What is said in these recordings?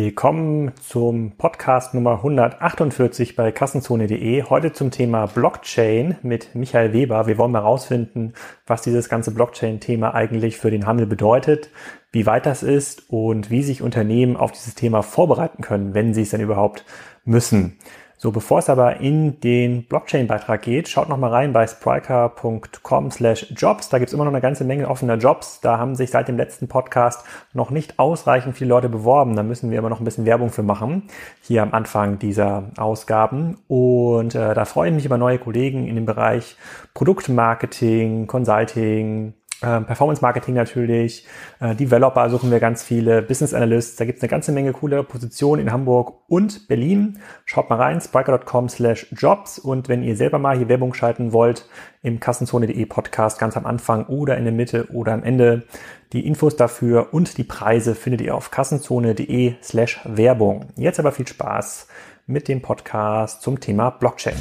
Willkommen zum Podcast Nummer 148 bei Kassenzone.de. Heute zum Thema Blockchain mit Michael Weber. Wir wollen herausfinden, was dieses ganze Blockchain-Thema eigentlich für den Handel bedeutet, wie weit das ist und wie sich Unternehmen auf dieses Thema vorbereiten können, wenn sie es denn überhaupt müssen. So, bevor es aber in den Blockchain-Beitrag geht, schaut noch mal rein bei spriker.com slash jobs. Da gibt's immer noch eine ganze Menge offener Jobs. Da haben sich seit dem letzten Podcast noch nicht ausreichend viele Leute beworben. Da müssen wir immer noch ein bisschen Werbung für machen, hier am Anfang dieser Ausgaben. Und äh, da freue ich mich über neue Kollegen in dem Bereich Produktmarketing, Consulting, äh, Performance Marketing natürlich, äh, Developer suchen wir ganz viele, Business Analysts, da gibt es eine ganze Menge coole Positionen in Hamburg und Berlin. Schaut mal rein, spriker.com slash jobs und wenn ihr selber mal hier Werbung schalten wollt, im Kassenzone.de Podcast ganz am Anfang oder in der Mitte oder am Ende. Die Infos dafür und die Preise findet ihr auf kassenzone.de slash Werbung. Jetzt aber viel Spaß mit dem Podcast zum Thema Blockchain.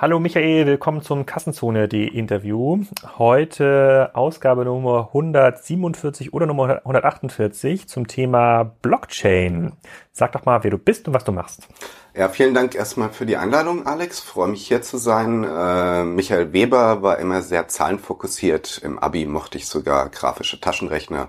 Hallo Michael, willkommen zum Kassenzone.de Interview. Heute Ausgabe Nummer 147 oder Nummer 148 zum Thema Blockchain. Sag doch mal, wer du bist und was du machst. Ja, vielen Dank erstmal für die Einladung, Alex. Freue mich hier zu sein. Äh, Michael Weber war immer sehr zahlenfokussiert. Im Abi mochte ich sogar grafische Taschenrechner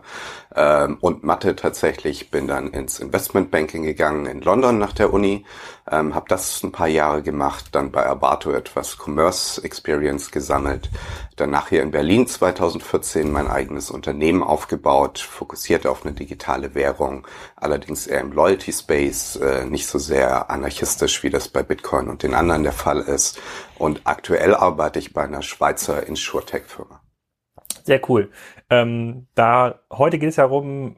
ähm, und Mathe tatsächlich. Bin dann ins Investmentbanking gegangen in London nach der Uni. Ähm, habe das ein paar Jahre gemacht, dann bei Abato etwas Commerce Experience gesammelt. Danach hier in Berlin 2014 mein eigenes Unternehmen aufgebaut, fokussiert auf eine digitale Währung, allerdings eher im Loyalty Space, äh, nicht so sehr anarchistisch, wie das bei Bitcoin und den anderen der Fall ist. Und aktuell arbeite ich bei einer Schweizer Insurtech-Firma. Sehr cool. Ähm, da heute geht es ja darum,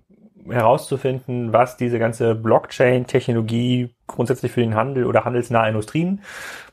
herauszufinden, was diese ganze Blockchain-Technologie grundsätzlich für den Handel oder handelsnahe Industrien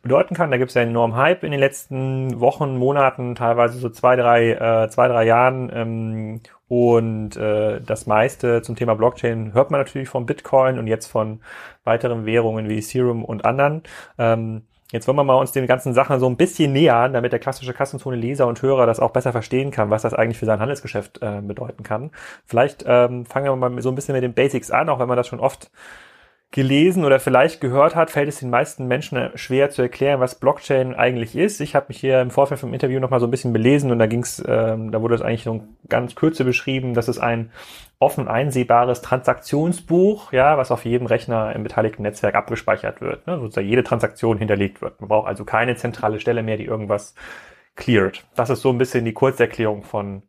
bedeuten kann. Da gibt es ja einen enormen Hype in den letzten Wochen, Monaten, teilweise so zwei, drei, äh, zwei, drei Jahren. Ähm, und äh, das meiste zum Thema Blockchain hört man natürlich von Bitcoin und jetzt von weiteren Währungen wie Ethereum und anderen. Ähm, Jetzt wollen wir mal uns den ganzen Sachen so ein bisschen nähern, damit der klassische Kassenzone-Leser und Hörer das auch besser verstehen kann, was das eigentlich für sein Handelsgeschäft äh, bedeuten kann. Vielleicht ähm, fangen wir mal so ein bisschen mit den Basics an, auch wenn man das schon oft gelesen oder vielleicht gehört hat, fällt es den meisten Menschen schwer zu erklären, was Blockchain eigentlich ist. Ich habe mich hier im Vorfeld vom Interview noch mal so ein bisschen belesen und da ging's, ähm, da wurde es eigentlich so ganz kürze beschrieben, dass es ein offen einsehbares Transaktionsbuch, ja, was auf jedem Rechner im beteiligten Netzwerk abgespeichert wird, ne, sozusagen jede Transaktion hinterlegt wird. Man braucht also keine zentrale Stelle mehr, die irgendwas cleared. Das ist so ein bisschen die Kurzerklärung von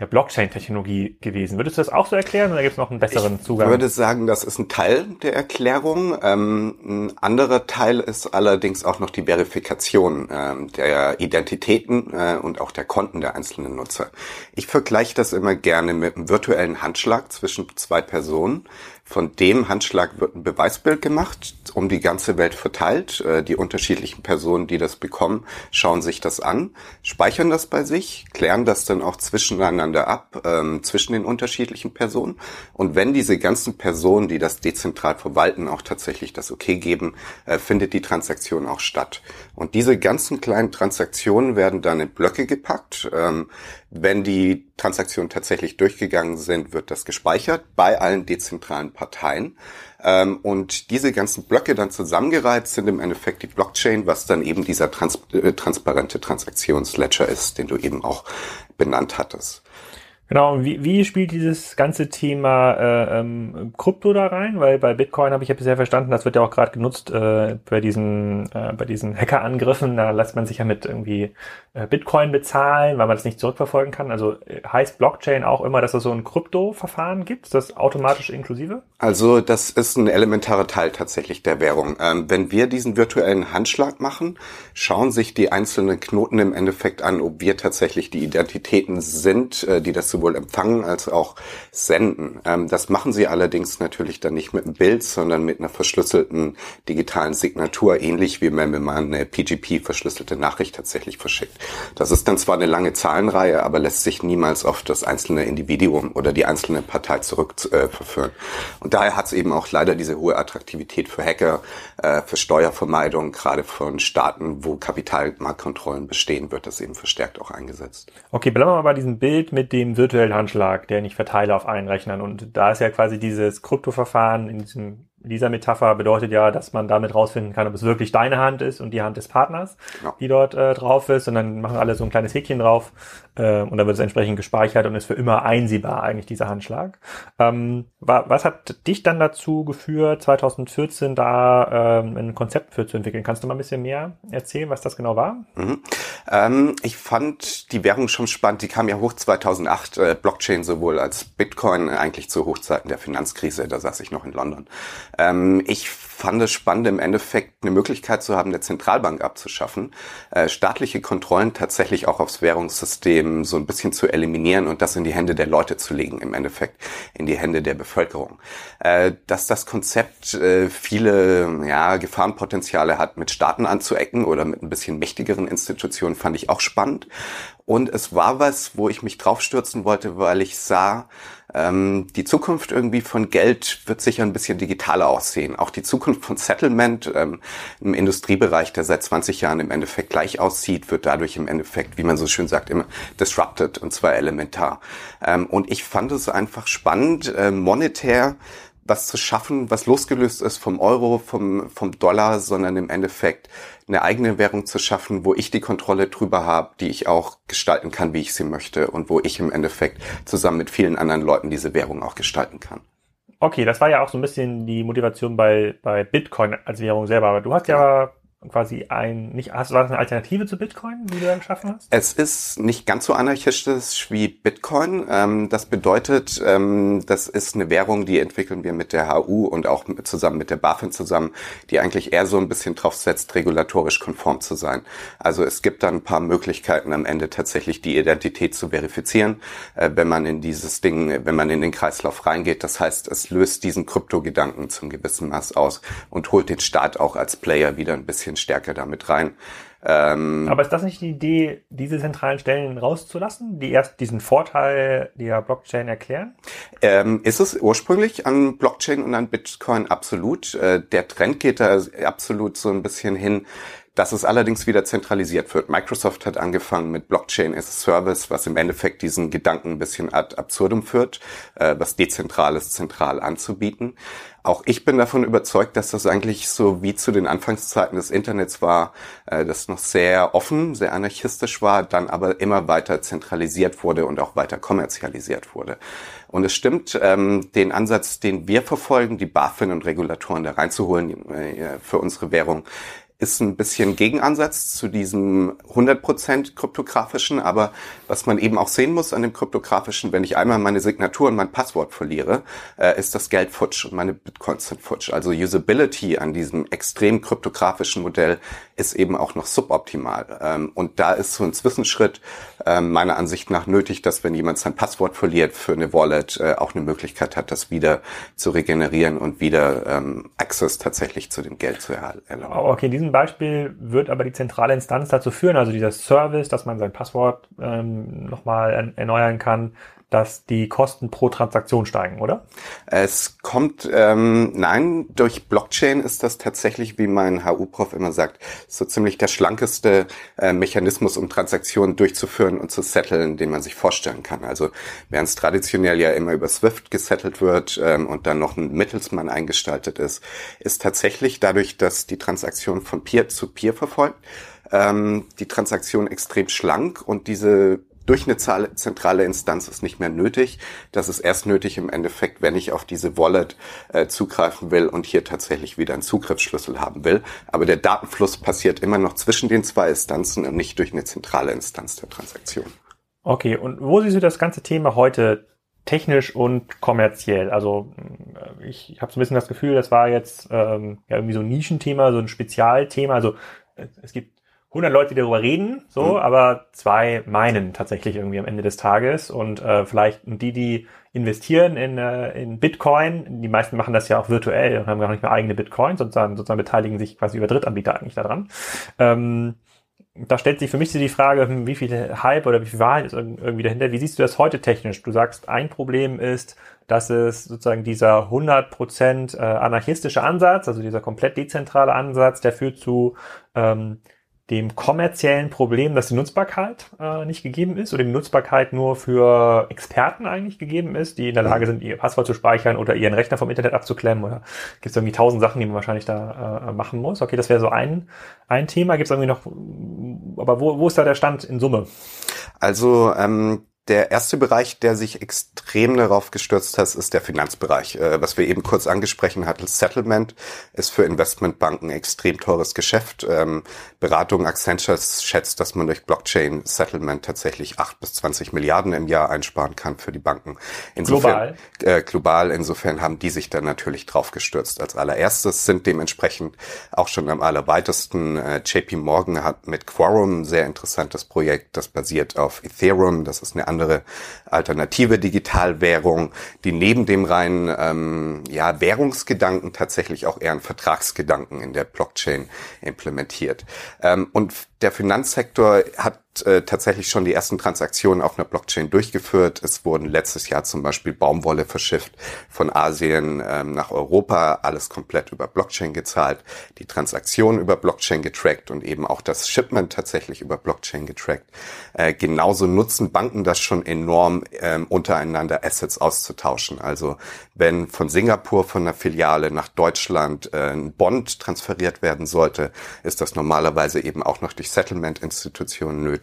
der Blockchain-Technologie gewesen. Würdest du das auch so erklären oder gibt es noch einen besseren ich Zugang? Ich würde sagen, das ist ein Teil der Erklärung. Ähm, ein anderer Teil ist allerdings auch noch die Verifikation ähm, der Identitäten äh, und auch der Konten der einzelnen Nutzer. Ich vergleiche das immer gerne mit einem virtuellen Handschlag zwischen zwei Personen. Von dem Handschlag wird ein Beweisbild gemacht, um die ganze Welt verteilt. Äh, die unterschiedlichen Personen, die das bekommen, schauen sich das an, speichern das bei sich, klären das dann auch zwischeneinander ab, ähm, zwischen den unterschiedlichen Personen. Und wenn diese ganzen Personen, die das dezentral verwalten, auch tatsächlich das Okay geben, äh, findet die Transaktion auch statt. Und diese ganzen kleinen Transaktionen werden dann in Blöcke gepackt. Ähm, wenn die Transaktionen tatsächlich durchgegangen sind, wird das gespeichert bei allen dezentralen Parteien. Ähm, und diese ganzen Blöcke dann zusammengereiht sind im Endeffekt die Blockchain, was dann eben dieser trans äh, transparente Transaktionsledger ist, den du eben auch benannt hattest. Genau, und wie, wie spielt dieses ganze Thema äh, ähm, Krypto da rein? Weil bei Bitcoin habe ich ja bisher verstanden, das wird ja auch gerade genutzt äh, bei diesen äh, bei diesen Hackerangriffen. Da lässt man sich ja mit irgendwie äh, Bitcoin bezahlen, weil man das nicht zurückverfolgen kann. Also äh, heißt Blockchain auch immer, dass es so ein Krypto-Verfahren gibt? Das automatisch inklusive? Also das ist ein elementarer Teil tatsächlich der Währung. Ähm, wenn wir diesen virtuellen Handschlag machen, schauen sich die einzelnen Knoten im Endeffekt an, ob wir tatsächlich die Identitäten sind, äh, die das sowohl empfangen als auch senden. Ähm, das machen sie allerdings natürlich dann nicht mit einem Bild, sondern mit einer verschlüsselten digitalen Signatur, ähnlich wie wenn man eine PGP-verschlüsselte Nachricht tatsächlich verschickt. Das ist dann zwar eine lange Zahlenreihe, aber lässt sich niemals auf das einzelne Individuum oder die einzelne Partei zurückverführen. Äh, Und daher hat es eben auch leider diese hohe Attraktivität für Hacker, äh, für Steuervermeidung, gerade von Staaten, wo Kapitalmarktkontrollen bestehen, wird das eben verstärkt auch eingesetzt. Okay, bleiben wir mal bei diesem Bild mit dem virtuellen virtuellen Handschlag, den ich verteile auf allen Rechnern. Und da ist ja quasi dieses Kryptoverfahren in diesem dieser Metapher bedeutet ja, dass man damit rausfinden kann, ob es wirklich deine Hand ist und die Hand des Partners, genau. die dort äh, drauf ist. Und dann machen alle so ein kleines Häkchen drauf äh, und dann wird es entsprechend gespeichert und ist für immer einsehbar eigentlich dieser Handschlag. Ähm, was hat dich dann dazu geführt, 2014 da ähm, ein Konzept für zu entwickeln? Kannst du mal ein bisschen mehr erzählen, was das genau war? Mhm. Ähm, ich fand die Währung schon spannend. Die kam ja hoch 2008, äh, Blockchain sowohl als Bitcoin eigentlich zu Hochzeiten der Finanzkrise. Da saß ich noch in London. Ähm, ich fand es spannend, im Endeffekt eine Möglichkeit zu haben, der Zentralbank abzuschaffen, äh, staatliche Kontrollen tatsächlich auch aufs Währungssystem so ein bisschen zu eliminieren und das in die Hände der Leute zu legen, im Endeffekt in die Hände der Bevölkerung. Äh, dass das Konzept äh, viele ja, Gefahrenpotenziale hat, mit Staaten anzuecken oder mit ein bisschen mächtigeren Institutionen, fand ich auch spannend. Und es war was, wo ich mich draufstürzen wollte, weil ich sah, ähm, die Zukunft irgendwie von Geld wird sicher ein bisschen digitaler aussehen. Auch die Zukunft von Settlement ähm, im Industriebereich, der seit 20 Jahren im Endeffekt gleich aussieht, wird dadurch im Endeffekt, wie man so schön sagt, immer disrupted und zwar elementar. Ähm, und ich fand es einfach spannend, äh, monetär was zu schaffen, was losgelöst ist vom Euro, vom, vom Dollar, sondern im Endeffekt eine eigene Währung zu schaffen, wo ich die Kontrolle drüber habe, die ich auch gestalten kann, wie ich sie möchte und wo ich im Endeffekt zusammen mit vielen anderen Leuten diese Währung auch gestalten kann. Okay, das war ja auch so ein bisschen die Motivation bei, bei Bitcoin als Währung selber. Aber du hast ja quasi ein, nicht, hast, war das eine Alternative zu Bitcoin, die du da geschaffen hast? Es ist nicht ganz so anarchistisch wie Bitcoin. Ähm, das bedeutet, ähm, das ist eine Währung, die entwickeln wir mit der HU und auch mit, zusammen mit der BaFin zusammen, die eigentlich eher so ein bisschen drauf setzt, regulatorisch konform zu sein. Also es gibt dann ein paar Möglichkeiten am Ende tatsächlich die Identität zu verifizieren, äh, wenn man in dieses Ding, wenn man in den Kreislauf reingeht. Das heißt, es löst diesen Kryptogedanken zum gewissen Maß aus und holt den Staat auch als Player wieder ein bisschen bisschen stärker damit rein. Ähm, Aber ist das nicht die Idee, diese zentralen Stellen rauszulassen, die erst diesen Vorteil der Blockchain erklären? Ähm, ist es ursprünglich an Blockchain und an Bitcoin absolut. Äh, der Trend geht da absolut so ein bisschen hin, dass es allerdings wieder zentralisiert wird. Microsoft hat angefangen mit Blockchain as a Service, was im Endeffekt diesen Gedanken ein bisschen ad absurdum führt, äh, was dezentrales zentral anzubieten. Auch ich bin davon überzeugt, dass das eigentlich so wie zu den Anfangszeiten des Internets war, äh, das noch sehr offen, sehr anarchistisch war, dann aber immer weiter zentralisiert wurde und auch weiter kommerzialisiert wurde. Und es stimmt, ähm, den Ansatz, den wir verfolgen, die BaFin und Regulatoren da reinzuholen äh, für unsere Währung, ist ein bisschen Gegenansatz zu diesem 100% kryptografischen, aber was man eben auch sehen muss an dem kryptografischen, wenn ich einmal meine Signatur und mein Passwort verliere, äh, ist das Geld futsch und meine Bitcoins sind futsch. Also Usability an diesem extrem kryptografischen Modell ist eben auch noch suboptimal. Ähm, und da ist so ein Zwischenschritt äh, meiner Ansicht nach nötig, dass wenn jemand sein Passwort verliert für eine Wallet, äh, auch eine Möglichkeit hat, das wieder zu regenerieren und wieder ähm, Access tatsächlich zu dem Geld zu erlangen. Okay, diesem Beispiel wird aber die zentrale Instanz dazu führen, also dieser Service, dass man sein Passwort ähm, nochmal erneuern kann, dass die Kosten pro Transaktion steigen, oder? Es kommt, ähm, nein, durch Blockchain ist das tatsächlich, wie mein HU-Prof immer sagt, so ziemlich der schlankeste äh, Mechanismus, um Transaktionen durchzuführen und zu setteln, den man sich vorstellen kann. Also während es traditionell ja immer über Swift gesettelt wird ähm, und dann noch ein Mittelsmann eingestaltet ist, ist tatsächlich dadurch, dass die Transaktion von Peer zu Peer verfolgt, ähm, die Transaktion extrem schlank und diese durch eine zentrale Instanz ist nicht mehr nötig. Das ist erst nötig im Endeffekt, wenn ich auf diese Wallet äh, zugreifen will und hier tatsächlich wieder einen Zugriffsschlüssel haben will. Aber der Datenfluss passiert immer noch zwischen den zwei Instanzen und nicht durch eine zentrale Instanz der Transaktion. Okay, und wo siehst du das ganze Thema heute technisch und kommerziell? Also äh, ich, habe so ein bisschen das Gefühl, das war jetzt ähm, ja irgendwie so ein Nischenthema, so ein Spezialthema. Also äh, es gibt 100 Leute, die darüber reden, so, mhm. aber zwei meinen tatsächlich irgendwie am Ende des Tages und äh, vielleicht die, die investieren in, äh, in Bitcoin, die meisten machen das ja auch virtuell und haben gar nicht mehr eigene Bitcoins, sozusagen, sozusagen beteiligen sich quasi über Drittanbieter eigentlich daran. Ähm, da stellt sich für mich so die Frage, hm, wie viel Hype oder wie viel Wahrheit ist irgendwie dahinter. Wie siehst du das heute technisch? Du sagst, ein Problem ist, dass es sozusagen dieser 100% äh, anarchistische Ansatz, also dieser komplett dezentrale Ansatz, der führt zu ähm, dem kommerziellen Problem, dass die Nutzbarkeit äh, nicht gegeben ist oder die Nutzbarkeit nur für Experten eigentlich gegeben ist, die in der Lage sind, ihr Passwort zu speichern oder ihren Rechner vom Internet abzuklemmen oder gibt es irgendwie tausend Sachen, die man wahrscheinlich da äh, machen muss. Okay, das wäre so ein, ein Thema. Gibt es irgendwie noch, aber wo, wo ist da der Stand in Summe? Also ähm, der erste Bereich, der sich extrem darauf gestürzt hat, ist der Finanzbereich. Äh, was wir eben kurz angesprochen hatten, Settlement ist für Investmentbanken extrem teures Geschäft. Ähm, Beratung Accenture schätzt, dass man durch Blockchain Settlement tatsächlich 8 bis 20 Milliarden im Jahr einsparen kann für die Banken. Insofern, global. Äh, global. Insofern haben die sich dann natürlich drauf gestürzt. Als allererstes sind dementsprechend auch schon am allerweitesten äh, JP Morgan hat mit Quorum ein sehr interessantes Projekt, das basiert auf Ethereum. Das ist eine andere alternative Digitalwährung, die neben dem reinen ähm, ja, Währungsgedanken tatsächlich auch eher einen Vertragsgedanken in der Blockchain implementiert. Ähm, und der Finanzsektor hat äh, tatsächlich schon die ersten Transaktionen auf einer Blockchain durchgeführt. Es wurden letztes Jahr zum Beispiel Baumwolle verschifft von Asien ähm, nach Europa, alles komplett über Blockchain gezahlt, die Transaktionen über Blockchain getrackt und eben auch das Shipment tatsächlich über Blockchain getrackt. Äh, genauso nutzen Banken das schon enorm, ähm, untereinander Assets auszutauschen. Also wenn von Singapur von einer Filiale nach Deutschland äh, ein Bond transferiert werden sollte, ist das normalerweise eben auch noch durch Settlement-Institutionen nötig.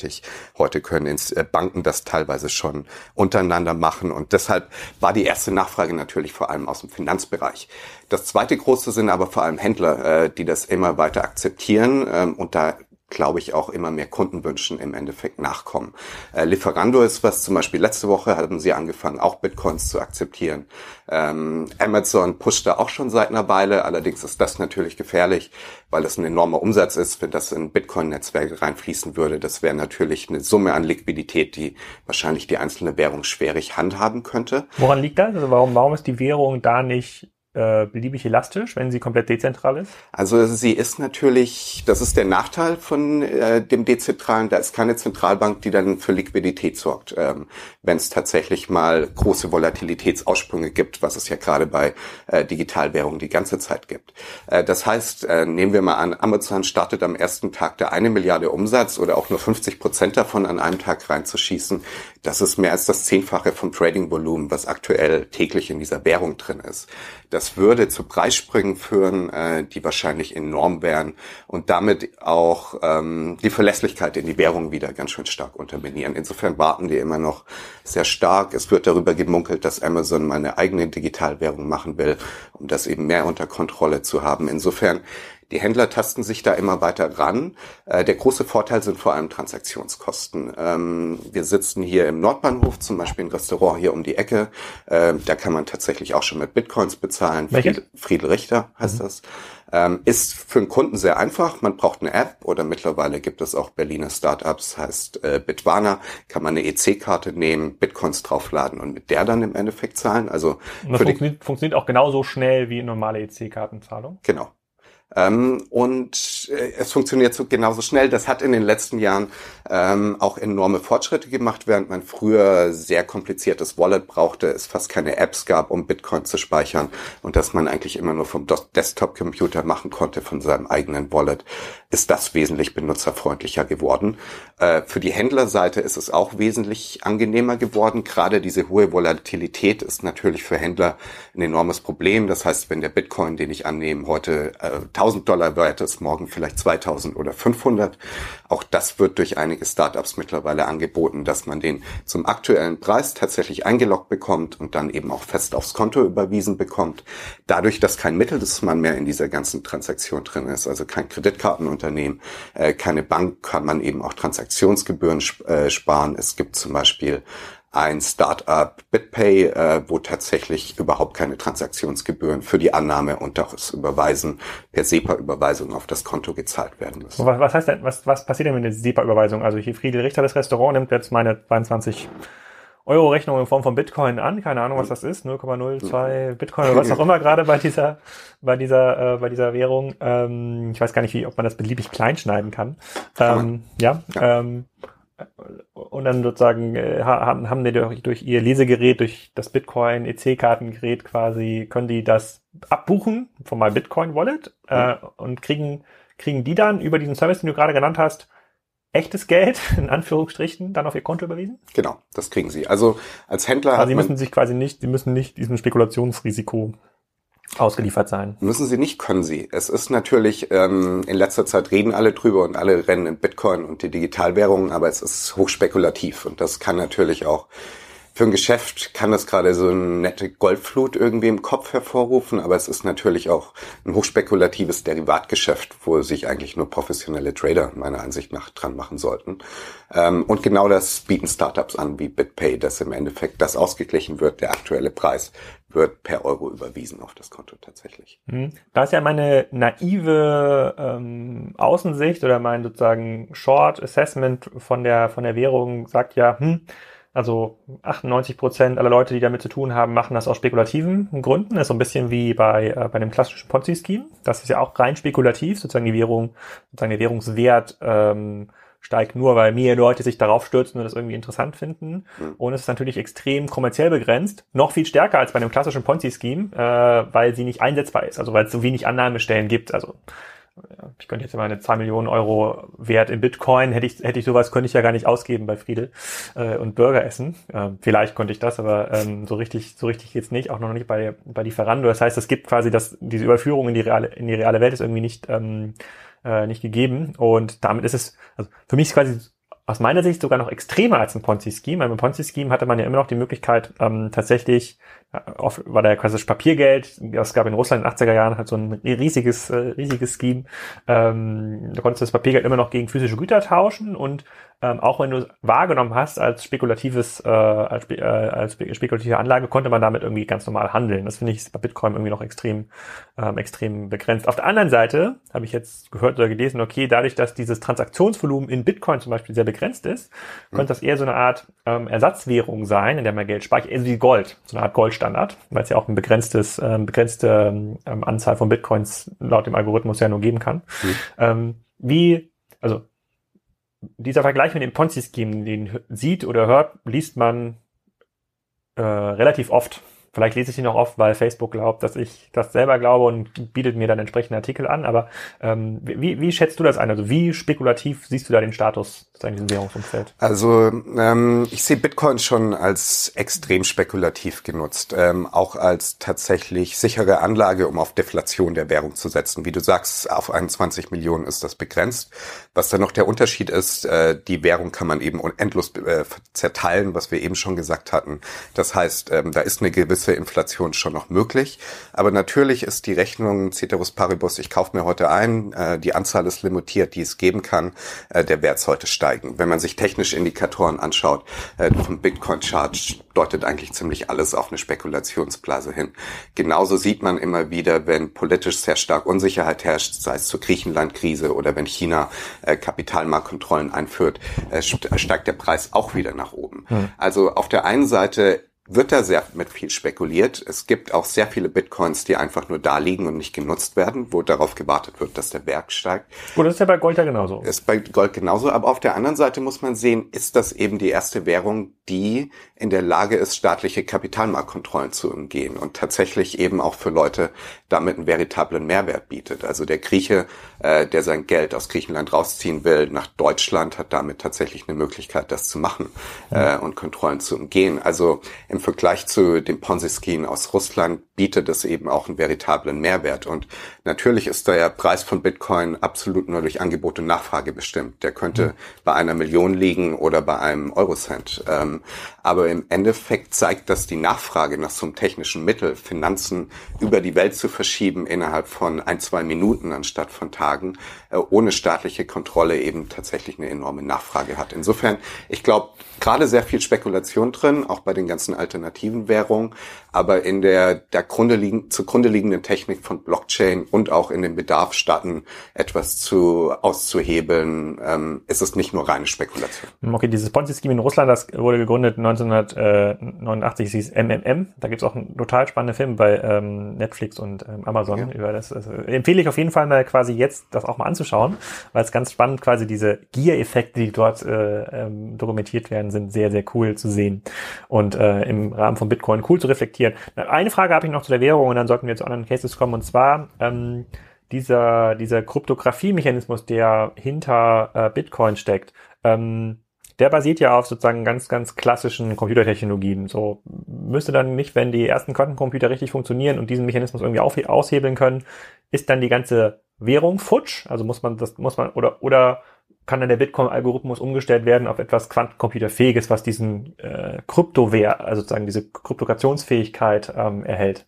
Heute können äh, Banken das teilweise schon untereinander machen und deshalb war die erste Nachfrage natürlich vor allem aus dem Finanzbereich. Das zweite große sind aber vor allem Händler, äh, die das immer weiter akzeptieren ähm, und da glaube ich, auch immer mehr Kundenwünschen im Endeffekt nachkommen. Äh, Lieferando ist was, zum Beispiel letzte Woche haben sie angefangen, auch Bitcoins zu akzeptieren. Ähm, Amazon pusht da auch schon seit einer Weile, allerdings ist das natürlich gefährlich, weil das ein enormer Umsatz ist, wenn das in Bitcoin-Netzwerke reinfließen würde. Das wäre natürlich eine Summe an Liquidität, die wahrscheinlich die einzelne Währung schwierig handhaben könnte. Woran liegt das? Also warum, warum ist die Währung da nicht äh, beliebig elastisch, wenn sie komplett dezentral ist? Also sie ist natürlich, das ist der Nachteil von äh, dem dezentralen, da ist keine Zentralbank, die dann für Liquidität sorgt, ähm, wenn es tatsächlich mal große Volatilitätsaussprünge gibt, was es ja gerade bei äh, Digitalwährungen die ganze Zeit gibt. Äh, das heißt, äh, nehmen wir mal an, Amazon startet am ersten Tag der eine Milliarde Umsatz oder auch nur 50 Prozent davon an einem Tag reinzuschießen. Das ist mehr als das Zehnfache vom Trading-Volumen, was aktuell täglich in dieser Währung drin ist. Das würde zu Preissprüngen führen, äh, die wahrscheinlich enorm wären und damit auch ähm, die Verlässlichkeit in die Währung wieder ganz schön stark unterminieren. Insofern warten wir immer noch sehr stark. Es wird darüber gemunkelt, dass Amazon mal eine eigene Digitalwährung machen will, um das eben mehr unter Kontrolle zu haben. Insofern die Händler tasten sich da immer weiter ran. Äh, der große Vorteil sind vor allem Transaktionskosten. Ähm, wir sitzen hier im Nordbahnhof, zum Beispiel ein Restaurant hier um die Ecke. Äh, da kann man tatsächlich auch schon mit Bitcoins bezahlen. Friedel, Friedel Richter heißt mhm. das. Ähm, ist für einen Kunden sehr einfach. Man braucht eine App oder mittlerweile gibt es auch Berliner Startups, heißt äh, Bitwana. Kann man eine EC-Karte nehmen, Bitcoins draufladen und mit der dann im Endeffekt zahlen. Also und das funktioniert, funktioniert auch genauso schnell wie normale EC-Kartenzahlung. Genau. Ähm, und äh, es funktioniert so genauso schnell. Das hat in den letzten Jahren ähm, auch enorme Fortschritte gemacht, während man früher sehr kompliziertes Wallet brauchte, es fast keine Apps gab, um Bitcoin zu speichern und dass man eigentlich immer nur vom Desktop-Computer machen konnte, von seinem eigenen Wallet, ist das wesentlich benutzerfreundlicher geworden. Äh, für die Händlerseite ist es auch wesentlich angenehmer geworden. Gerade diese hohe Volatilität ist natürlich für Händler ein enormes Problem. Das heißt, wenn der Bitcoin, den ich annehme, heute äh, 1000 Dollar wert ist, morgen vielleicht 2000 oder 500. Auch das wird durch einige Startups mittlerweile angeboten, dass man den zum aktuellen Preis tatsächlich eingeloggt bekommt und dann eben auch fest aufs Konto überwiesen bekommt. Dadurch, dass kein Mittelsmann mehr in dieser ganzen Transaktion drin ist, also kein Kreditkartenunternehmen, äh, keine Bank, kann man eben auch Transaktionsgebühren äh, sparen. Es gibt zum Beispiel ein Startup BitPay, äh, wo tatsächlich überhaupt keine Transaktionsgebühren für die Annahme und auch das Überweisen per SEPA-Überweisung auf das Konto gezahlt werden müssen. Was, was heißt denn, was, was passiert denn mit der SEPA-Überweisung? Also hier Friedel Richter, das Restaurant, nimmt jetzt meine 22 Euro-Rechnung in Form von Bitcoin an, keine Ahnung, was das ist, 0,02 Bitcoin oder was auch immer gerade bei dieser, bei dieser, äh, bei dieser Währung. Ähm, ich weiß gar nicht, wie, ob man das beliebig klein schneiden kann. Ähm, ja, ja. Ähm, und dann sozusagen äh, haben, haben die durch, durch ihr Lesegerät, durch das Bitcoin EC-Kartengerät quasi, können die das abbuchen von meinem Bitcoin Wallet äh, und kriegen kriegen die dann über diesen Service, den du gerade genannt hast, echtes Geld, in Anführungsstrichen, dann auf ihr Konto überwiesen? Genau, das kriegen sie. Also als Händler. Also sie müssen sich quasi nicht, sie müssen nicht diesem Spekulationsrisiko ausgeliefert sein. Müssen sie nicht, können sie. Es ist natürlich, ähm, in letzter Zeit reden alle drüber und alle rennen in Bitcoin und die Digitalwährungen, aber es ist hochspekulativ und das kann natürlich auch für ein Geschäft kann das gerade so eine nette Goldflut irgendwie im Kopf hervorrufen, aber es ist natürlich auch ein hochspekulatives Derivatgeschäft, wo sich eigentlich nur professionelle Trader meiner Ansicht nach dran machen sollten. Ähm, und genau das bieten Startups an wie BitPay, dass im Endeffekt das ausgeglichen wird, der aktuelle Preis wird per Euro überwiesen auf das Konto tatsächlich. Hm. Da ist ja meine naive ähm, Außensicht oder mein sozusagen Short Assessment von der von der Währung sagt ja, hm, also 98 Prozent aller Leute, die damit zu tun haben, machen das aus spekulativen Gründen. Das ist so ein bisschen wie bei, äh, bei dem klassischen Ponzi-Scheme. Das ist ja auch rein spekulativ. Sozusagen die Währung, sozusagen der Währungswert ähm, steigt nur, weil mehr Leute sich darauf stürzen und das irgendwie interessant finden. Mhm. Und es ist natürlich extrem kommerziell begrenzt. Noch viel stärker als bei einem klassischen Ponzi-Scheme, äh, weil sie nicht einsetzbar ist. Also weil es so wenig Annahmestellen gibt. Also ich könnte jetzt meine zwei Millionen Euro Wert in Bitcoin, hätte ich, hätte ich sowas, könnte ich ja gar nicht ausgeben bei Friedel äh, und Burger essen. Ähm, vielleicht konnte ich das, aber ähm, so richtig, so richtig geht's nicht, auch noch nicht bei, bei Lieferando. Das heißt, es gibt quasi das, diese Überführung in die reale, in die reale Welt ist irgendwie nicht, ähm, äh, nicht gegeben. Und damit ist es, also für mich ist quasi aus meiner Sicht sogar noch extremer als ein Ponzi-Scheme. Weil beim Ponzi-Scheme hatte man ja immer noch die Möglichkeit, ähm, tatsächlich, oft war da ja quasi Papiergeld, das gab in Russland in den 80er Jahren halt so ein riesiges, äh, riesiges Scheme. Ähm, da konntest du das Papiergeld immer noch gegen physische Güter tauschen und ähm, auch wenn du wahrgenommen hast als spekulatives, äh, als, äh, als spekulative Anlage, konnte man damit irgendwie ganz normal handeln. Das finde ich bei Bitcoin irgendwie noch extrem, ähm, extrem begrenzt. Auf der anderen Seite habe ich jetzt gehört oder gelesen, okay, dadurch, dass dieses Transaktionsvolumen in Bitcoin zum Beispiel sehr begrenzt ist, mhm. könnte das eher so eine Art ähm, Ersatzwährung sein, in der man Geld speichert, eher wie Gold, so eine Art Goldstandard, weil es ja auch ein begrenztes, ähm, begrenzte ähm, Anzahl von Bitcoins laut dem Algorithmus ja nur geben kann. Mhm. Ähm, wie, also dieser Vergleich mit dem Ponzi-Scheme, den sieht oder hört, liest man äh, relativ oft Vielleicht lese ich ihn noch oft, weil Facebook glaubt, dass ich das selber glaube und bietet mir dann entsprechende Artikel an. Aber ähm, wie, wie schätzt du das ein? Also wie spekulativ siehst du da den Status in diesem Währungsumfeld? Also ähm, ich sehe Bitcoin schon als extrem spekulativ genutzt, ähm, auch als tatsächlich sichere Anlage, um auf Deflation der Währung zu setzen. Wie du sagst, auf 21 Millionen ist das begrenzt. Was dann noch der Unterschied ist, äh, die Währung kann man eben endlos äh, zerteilen, was wir eben schon gesagt hatten. Das heißt, ähm, da ist eine gewisse gewisse Inflation schon noch möglich. Aber natürlich ist die Rechnung Ceteris Paribus, ich kaufe mir heute ein, äh, die Anzahl ist limitiert, die es geben kann, äh, der Wert sollte steigen. Wenn man sich technische Indikatoren anschaut, äh, vom Bitcoin-Chart deutet eigentlich ziemlich alles auf eine Spekulationsblase hin. Genauso sieht man immer wieder, wenn politisch sehr stark Unsicherheit herrscht, sei es zur Griechenland-Krise oder wenn China äh, Kapitalmarktkontrollen einführt, äh, steigt der Preis auch wieder nach oben. Hm. Also auf der einen Seite wird da sehr mit viel spekuliert. Es gibt auch sehr viele Bitcoins, die einfach nur da liegen und nicht genutzt werden, wo darauf gewartet wird, dass der Berg steigt. Gut, das ist ja bei Gold ja genauso. Ist bei Gold genauso, aber auf der anderen Seite muss man sehen, ist das eben die erste Währung, die in der Lage ist, staatliche Kapitalmarktkontrollen zu umgehen und tatsächlich eben auch für Leute damit einen veritablen Mehrwert bietet. Also der Grieche, äh, der sein Geld aus Griechenland rausziehen will, nach Deutschland, hat damit tatsächlich eine Möglichkeit, das zu machen äh, und Kontrollen zu umgehen. Also im Vergleich zu dem Ponzi-Scheme aus Russland bietet es eben auch einen veritablen Mehrwert. Und natürlich ist der Preis von Bitcoin absolut nur durch Angebot und Nachfrage bestimmt. Der könnte mhm. bei einer Million liegen oder bei einem Eurocent. Ähm, aber im Endeffekt zeigt das die Nachfrage nach so einem technischen Mittel, Finanzen über die Welt zu verschieben innerhalb von ein, zwei Minuten anstatt von Tagen, äh, ohne staatliche Kontrolle eben tatsächlich eine enorme Nachfrage hat. Insofern, ich glaube, gerade sehr viel Spekulation drin, auch bei den ganzen alternativen Währungen, aber in der, der Grunde liegen, zugrunde liegenden Technik von Blockchain und auch in dem Bedarf, Staaten etwas zu auszuhebeln, ähm, ist es nicht nur reine Spekulation. Okay, dieses Ponzi-Scheme in Russland, das wurde gegründet 1989, hieß MMM. Da gibt's auch einen total spannenden Film bei ähm, Netflix und ähm, Amazon ja. über das. Also, empfehle ich auf jeden Fall mal quasi jetzt das auch mal anzuschauen, weil es ganz spannend quasi diese Gier-Effekte, die dort äh, ähm, dokumentiert werden, sind sehr, sehr cool zu sehen und äh, im Rahmen von Bitcoin cool zu reflektieren. Eine Frage habe ich noch zu der Währung und dann sollten wir zu anderen Cases kommen und zwar ähm, dieser, dieser Kryptographie-Mechanismus, der hinter äh, Bitcoin steckt, ähm, der basiert ja auf sozusagen ganz, ganz klassischen Computertechnologien. So müsste dann nicht, wenn die ersten Quantencomputer richtig funktionieren und diesen Mechanismus irgendwie auf, aushebeln können, ist dann die ganze Währung futsch? Also muss man das, muss man, oder, oder kann dann der Bitcoin-Algorithmus umgestellt werden auf etwas Quantencomputerfähiges, was diesen äh, Kryptowert, also sozusagen diese Kryptogrationsfähigkeit ähm, erhält?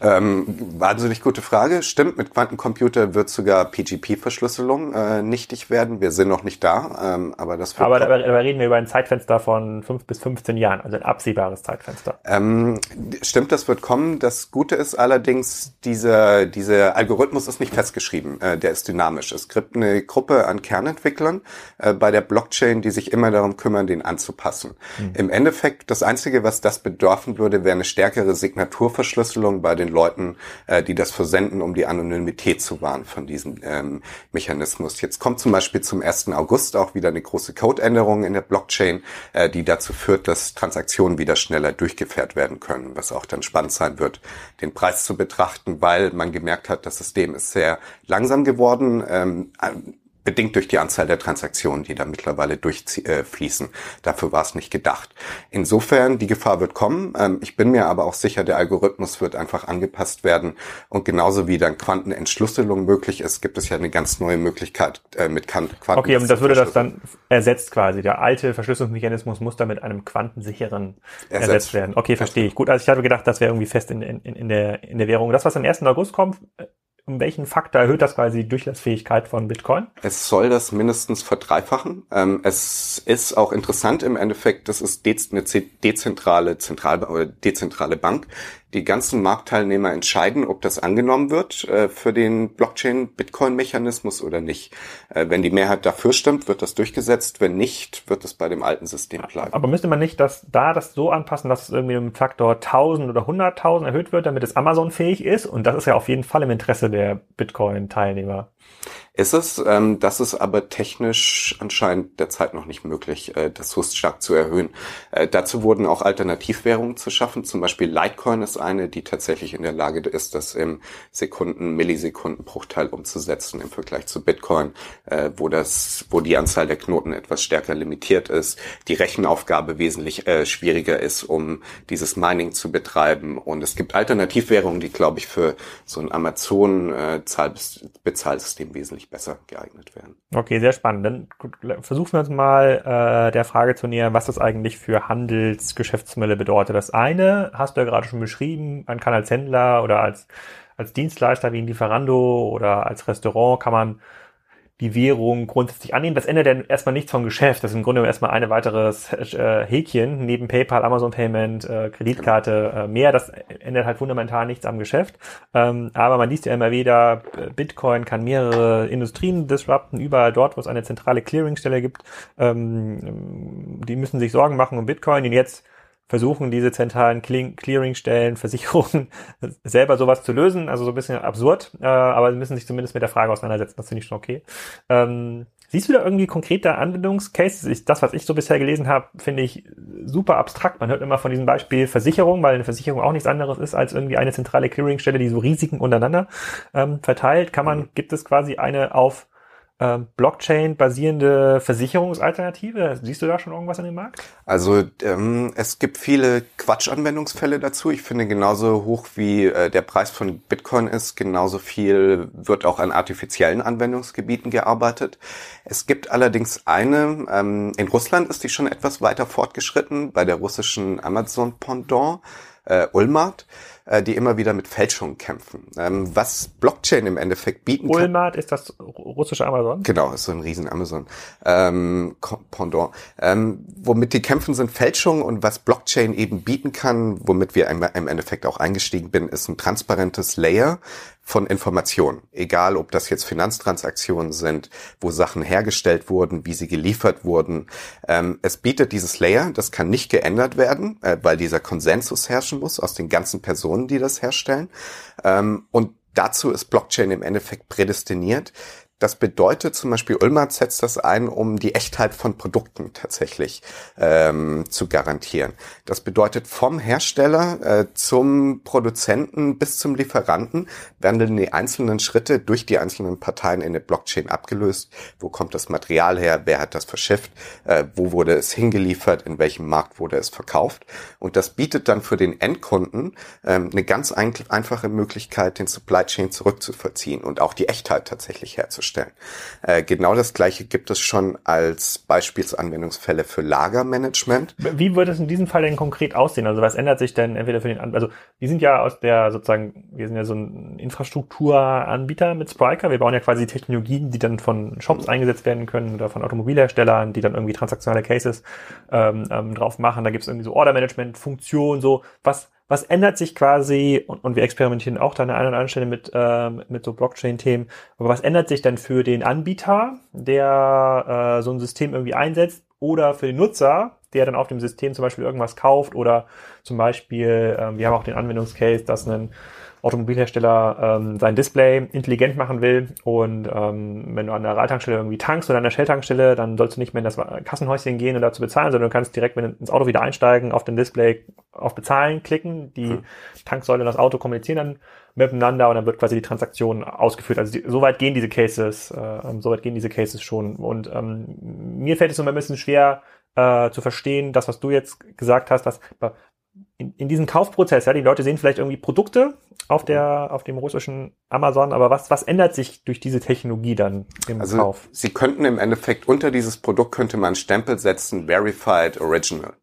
Ähm, wahnsinnig gute Frage. Stimmt, mit Quantencomputer wird sogar PGP-Verschlüsselung äh, nichtig werden. Wir sind noch nicht da, ähm, aber das wird Aber dabei, dabei reden wir über ein Zeitfenster von fünf bis 15 Jahren, also ein absehbares Zeitfenster. Ähm, stimmt, das wird kommen. Das Gute ist allerdings, dieser, dieser Algorithmus ist nicht festgeschrieben. Äh, der ist dynamisch. Es gibt eine Gruppe an Kernentwicklern, Entwicklern äh, bei der Blockchain, die sich immer darum kümmern, den anzupassen. Mhm. Im Endeffekt, das Einzige, was das bedürfen würde, wäre eine stärkere Signaturverschlüsselung bei den Leuten, äh, die das versenden, um die Anonymität zu wahren von diesem ähm, Mechanismus. Jetzt kommt zum Beispiel zum 1. August auch wieder eine große Codeänderung in der Blockchain, äh, die dazu führt, dass Transaktionen wieder schneller durchgeführt werden können, was auch dann spannend sein wird, den Preis zu betrachten, weil man gemerkt hat, das System ist sehr langsam geworden. Ähm, bedingt durch die Anzahl der Transaktionen, die da mittlerweile durchfließen. Äh, Dafür war es nicht gedacht. Insofern, die Gefahr wird kommen. Ähm, ich bin mir aber auch sicher, der Algorithmus wird einfach angepasst werden. Und genauso wie dann Quantenentschlüsselung möglich ist, gibt es ja eine ganz neue Möglichkeit äh, mit Quanten. Okay, und das würde das dann ersetzt quasi. Der alte Verschlüsselungsmechanismus muss dann mit einem quantensicheren ersetzt, ersetzt werden. Okay, verstehe ich. Gut, also ich hatte gedacht, das wäre irgendwie fest in, in, in, der, in der Währung. Das, was am 1. August kommt, um welchen Faktor erhöht das quasi die Durchlassfähigkeit von Bitcoin? Es soll das mindestens verdreifachen. Ähm, es ist auch interessant im Endeffekt, das ist eine dezentrale Zentral oder dezentrale Bank, die ganzen Marktteilnehmer entscheiden, ob das angenommen wird äh, für den Blockchain-Bitcoin-Mechanismus oder nicht. Äh, wenn die Mehrheit dafür stimmt, wird das durchgesetzt. Wenn nicht, wird es bei dem alten System bleiben. Aber müsste man nicht das, da das so anpassen, dass es irgendwie um Faktor 1000 oder 100.000 erhöht wird, damit es Amazon-fähig ist? Und das ist ja auf jeden Fall im Interesse der Bitcoin-Teilnehmer ist es. Ähm, das ist aber technisch anscheinend derzeit noch nicht möglich, äh, das so stark zu erhöhen. Äh, dazu wurden auch Alternativwährungen zu schaffen. Zum Beispiel Litecoin ist eine, die tatsächlich in der Lage ist, das im Sekunden, Millisekundenbruchteil umzusetzen im Vergleich zu Bitcoin, äh, wo das, wo die Anzahl der Knoten etwas stärker limitiert ist, die Rechenaufgabe wesentlich äh, schwieriger ist, um dieses Mining zu betreiben. Und es gibt Alternativwährungen, die, glaube ich, für so ein Amazon-Bezahlsystem äh, wesentlich wesentlich besser geeignet werden. Okay, sehr spannend. Dann versuchen wir uns mal äh, der Frage zu nähern, was das eigentlich für Handelsgeschäftsmodelle bedeutet. Das eine hast du ja gerade schon beschrieben, man kann als Händler oder als, als Dienstleister wie ein Lieferando oder als Restaurant kann man die Währung grundsätzlich annehmen. Das ändert dann erstmal nichts vom Geschäft. Das ist im Grunde erstmal eine weiteres äh, Häkchen neben PayPal, Amazon Payment, äh, Kreditkarte äh, mehr. Das ändert halt fundamental nichts am Geschäft. Ähm, aber man liest ja immer wieder, Bitcoin kann mehrere Industrien disrupten, überall dort, wo es eine zentrale Clearingstelle gibt. Ähm, die müssen sich Sorgen machen um Bitcoin. Und jetzt versuchen diese zentralen Clearingstellen, Versicherungen selber sowas zu lösen. Also so ein bisschen absurd, äh, aber sie müssen sich zumindest mit der Frage auseinandersetzen. Das finde ich schon okay. Ähm, siehst du da irgendwie konkrete Anwendungscases? das, was ich so bisher gelesen habe, finde ich super abstrakt. Man hört immer von diesem Beispiel Versicherung, weil eine Versicherung auch nichts anderes ist als irgendwie eine zentrale Clearingstelle, die so Risiken untereinander ähm, verteilt. Kann man, gibt es quasi eine auf Blockchain-basierende Versicherungsalternative? Siehst du da schon irgendwas an dem Markt? Also ähm, es gibt viele Quatsch-Anwendungsfälle dazu. Ich finde, genauso hoch wie äh, der Preis von Bitcoin ist, genauso viel wird auch an artifiziellen Anwendungsgebieten gearbeitet. Es gibt allerdings eine, ähm, in Russland ist die schon etwas weiter fortgeschritten, bei der russischen Amazon-Pendant, äh, Ulmart äh, die immer wieder mit Fälschungen kämpfen. Ähm, was Blockchain im Endeffekt bieten kann. Walmart ist das russische Amazon? Genau, ist so ein riesen Amazon ähm, Pendant. Ähm, womit die kämpfen sind Fälschungen und was Blockchain eben bieten kann, womit wir im Endeffekt auch eingestiegen bin, ist ein transparentes Layer, von Informationen. Egal, ob das jetzt Finanztransaktionen sind, wo Sachen hergestellt wurden, wie sie geliefert wurden. Ähm, es bietet dieses Layer, das kann nicht geändert werden, äh, weil dieser Konsensus herrschen muss aus den ganzen Personen, die das herstellen. Ähm, und dazu ist Blockchain im Endeffekt prädestiniert, Das bedeutet zum Beispiel, Ulmer setzt das ein, um die Echtheit von Produkten tatsächlich ähm, zu garantieren. Das bedeutet, vom Hersteller äh, zum Produzenten bis zum Lieferanten werden die einzelnen Schritte durch die einzelnen Parteien in der Blockchain abgelöst. Wo kommt das Material her? Wer hat das verschifft? Äh, wo wurde es hingeliefert? In welchem Markt wurde es verkauft? Und das bietet dann für den Endkunden ähm, eine ganz ein einfache Möglichkeit, den Supply Chain zurückzuverziehen und auch die Echtheit tatsächlich herzustellen herzustellen. Äh, genau das gleiche gibt es schon als Beispielsanwendungsfälle für Lagermanagement. Wie würde es in diesem Fall denn konkret aussehen? Also was ändert sich denn entweder für den, also wir sind ja aus der sozusagen, wir sind ja so ein Infrastrukturanbieter mit Spryker. Wir bauen ja quasi Technologien, die dann von Shops eingesetzt werden können oder von Automobilherstellern, die dann irgendwie transaktionale Cases ähm, ähm, drauf machen. Da gibt es irgendwie so Order-Management-Funktionen, so was was ändert sich quasi, und, und wir experimentieren auch da an einer oder anderen Stelle mit, ähm, mit so Blockchain-Themen, aber was ändert sich dann für den Anbieter, der äh, so ein System irgendwie einsetzt, oder für den Nutzer, der dann auf dem System zum Beispiel irgendwas kauft oder zum Beispiel, ähm, wir haben auch den Anwendungscase, dass ein Automobilhersteller ähm, sein Display intelligent machen will und ähm, wenn du an der Radtankstelle irgendwie tankst oder an der Shell-Tankstelle, dann sollst du nicht mehr in das Kassenhäuschen gehen und dazu bezahlen, sondern du kannst direkt, wenn du ins Auto wieder einsteigen, auf dem Display auf Bezahlen klicken, die hm. Tanksäule und das Auto kommunizieren dann miteinander und dann wird quasi die Transaktion ausgeführt. Also die, so weit gehen diese Cases, äh, so weit gehen diese Cases schon. Und ähm, mir fällt es immer ein bisschen schwer äh, zu verstehen, das, was du jetzt gesagt hast, dass in, in diesem Kaufprozess, ja, die Leute sehen vielleicht irgendwie Produkte auf der, auf dem russischen Amazon, aber was, was ändert sich durch diese Technologie dann im also Kauf? Sie könnten im Endeffekt unter dieses Produkt könnte man Stempel setzen, Verified Original.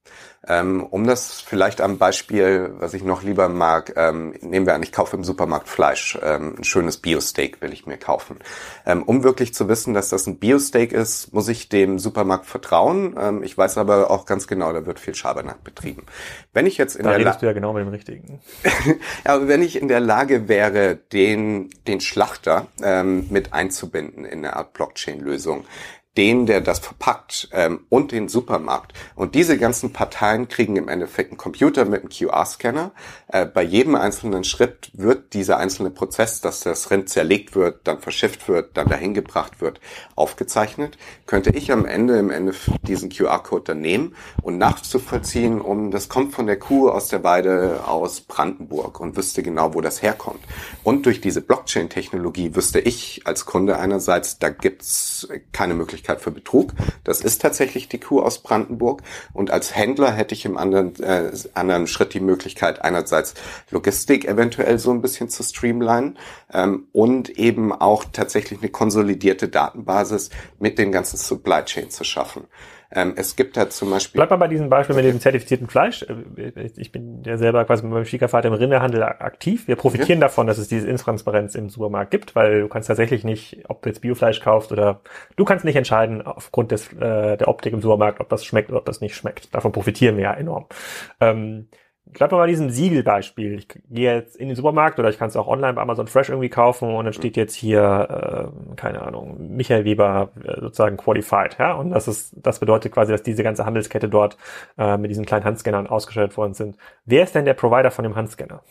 Ähm, um das vielleicht am Beispiel, was ich noch lieber mag, ähm, nehmen wir an, ich kaufe im Supermarkt Fleisch, ähm, ein schönes Bio-Steak will ich mir kaufen. Ähm, um wirklich zu wissen, dass das ein Bio-Steak ist, muss ich dem Supermarkt vertrauen. Ähm, ich weiß aber auch ganz genau, da wird viel Schabernack betrieben. Wenn ich jetzt in da der redest La du ja genau mit dem Richtigen. ja, aber wenn ich in der Lage wäre, den, den Schlachter ähm, mit einzubinden in eine Art Blockchain-Lösung, den, der das verpackt ähm, und den Supermarkt. Und diese ganzen Parteien kriegen im Endeffekt einen Computer mit einem QR-Scanner. Äh, bei jedem einzelnen Schritt wird dieser einzelne Prozess, dass das Rind zerlegt wird, dann verschifft wird, dann dahin gebracht wird, aufgezeichnet. Könnte ich am Ende im Endeffekt diesen QR-Code dann nehmen und nachzuvollziehen, um das kommt von der Kuh aus der Weide aus Brandenburg und wüsste genau, wo das herkommt. Und durch diese Blockchain-Technologie wüsste ich als Kunde einerseits, da gibt's keine Möglichkeit, Möglichkeit für Betrug. Das ist tatsächlich die Kuh aus Brandenburg. Und als Händler hätte ich im anderen, äh, anderen Schritt die Möglichkeit, einerseits Logistik eventuell so ein bisschen zu streamlinen ähm, und eben auch tatsächlich eine konsolidierte Datenbasis mit den ganzen Supply Chain zu schaffen. Ähm, es gibt da zum Beispiel. Bleib mal bei diesem Beispiel mit dem zertifizierten Fleisch. Äh, ich bin ja selber quasi mit meinem Schwiegervater im Rinderhandel aktiv. Wir profitieren okay. davon, dass es diese Intransparenz im Supermarkt gibt, weil du kannst tatsächlich nicht, ob du jetzt Biofleisch kaufst oder du kannst nicht entscheiden aufgrund des, äh, der Optik im Supermarkt, ob das schmeckt oder ob das nicht schmeckt. Davon profitieren wir ja enorm. Ähm, Bleib mal bei diesem Siegelbeispiel. Ich gehe jetzt in den Supermarkt oder ich kann es auch online bei Amazon Fresh irgendwie kaufen und dann steht jetzt hier, äh, keine Ahnung, Michael Weber äh, sozusagen qualified. Ja? Und das ist, das bedeutet quasi, dass diese ganze Handelskette dort äh, mit diesen kleinen Handscannern ausgestellt worden sind. Wer ist denn der Provider von dem Handscanner?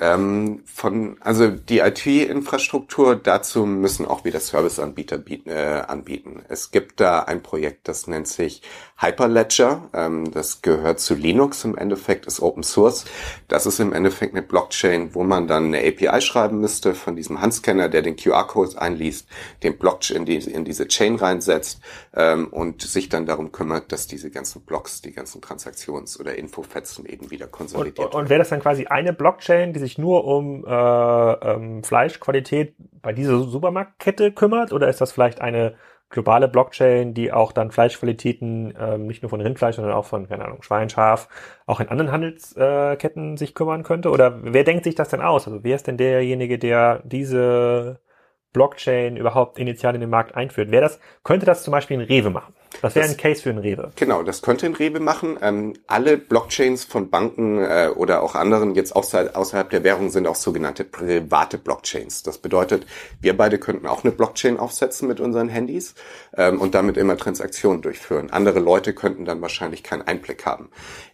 Ähm, von, also die IT-Infrastruktur, dazu müssen auch wieder Serviceanbieter bieten, äh, anbieten. Es gibt da ein Projekt, das nennt sich Hyperledger. Ähm, das gehört zu Linux im Endeffekt, ist Open Source. Das ist im Endeffekt eine Blockchain, wo man dann eine API schreiben müsste von diesem Handscanner, der den QR-Code einliest, den Blockchain in, die, in diese Chain reinsetzt ähm, und sich dann darum kümmert, dass diese ganzen Blocks, die ganzen Transaktions- oder Infofetzen eben wieder konsolidiert und, und, und wäre das dann quasi eine Blockchain, die sich nur um äh, ähm, Fleischqualität bei dieser Supermarktkette kümmert? Oder ist das vielleicht eine globale Blockchain, die auch dann Fleischqualitäten ähm, nicht nur von Rindfleisch, sondern auch von, keine Ahnung, Schwein, Schaf, auch in anderen Handelsketten äh, sich kümmern könnte? Oder wer denkt sich das denn aus? Also wer ist denn derjenige, der diese Blockchain überhaupt initial in den Markt einführt? Wer das, könnte das zum Beispiel ein Rewe machen? Das wäre ein Case für ein Rewe. Genau, das könnte ein Rewe machen. Ähm, alle Blockchains von Banken äh, oder auch anderen jetzt außerhalb, außerhalb der Währung sind auch sogenannte private Blockchains. Das bedeutet, wir beide könnten auch eine Blockchain aufsetzen mit unseren Handys ähm, und damit immer Transaktionen durchführen. Andere Leute könnten dann wahrscheinlich keinen Einblick haben.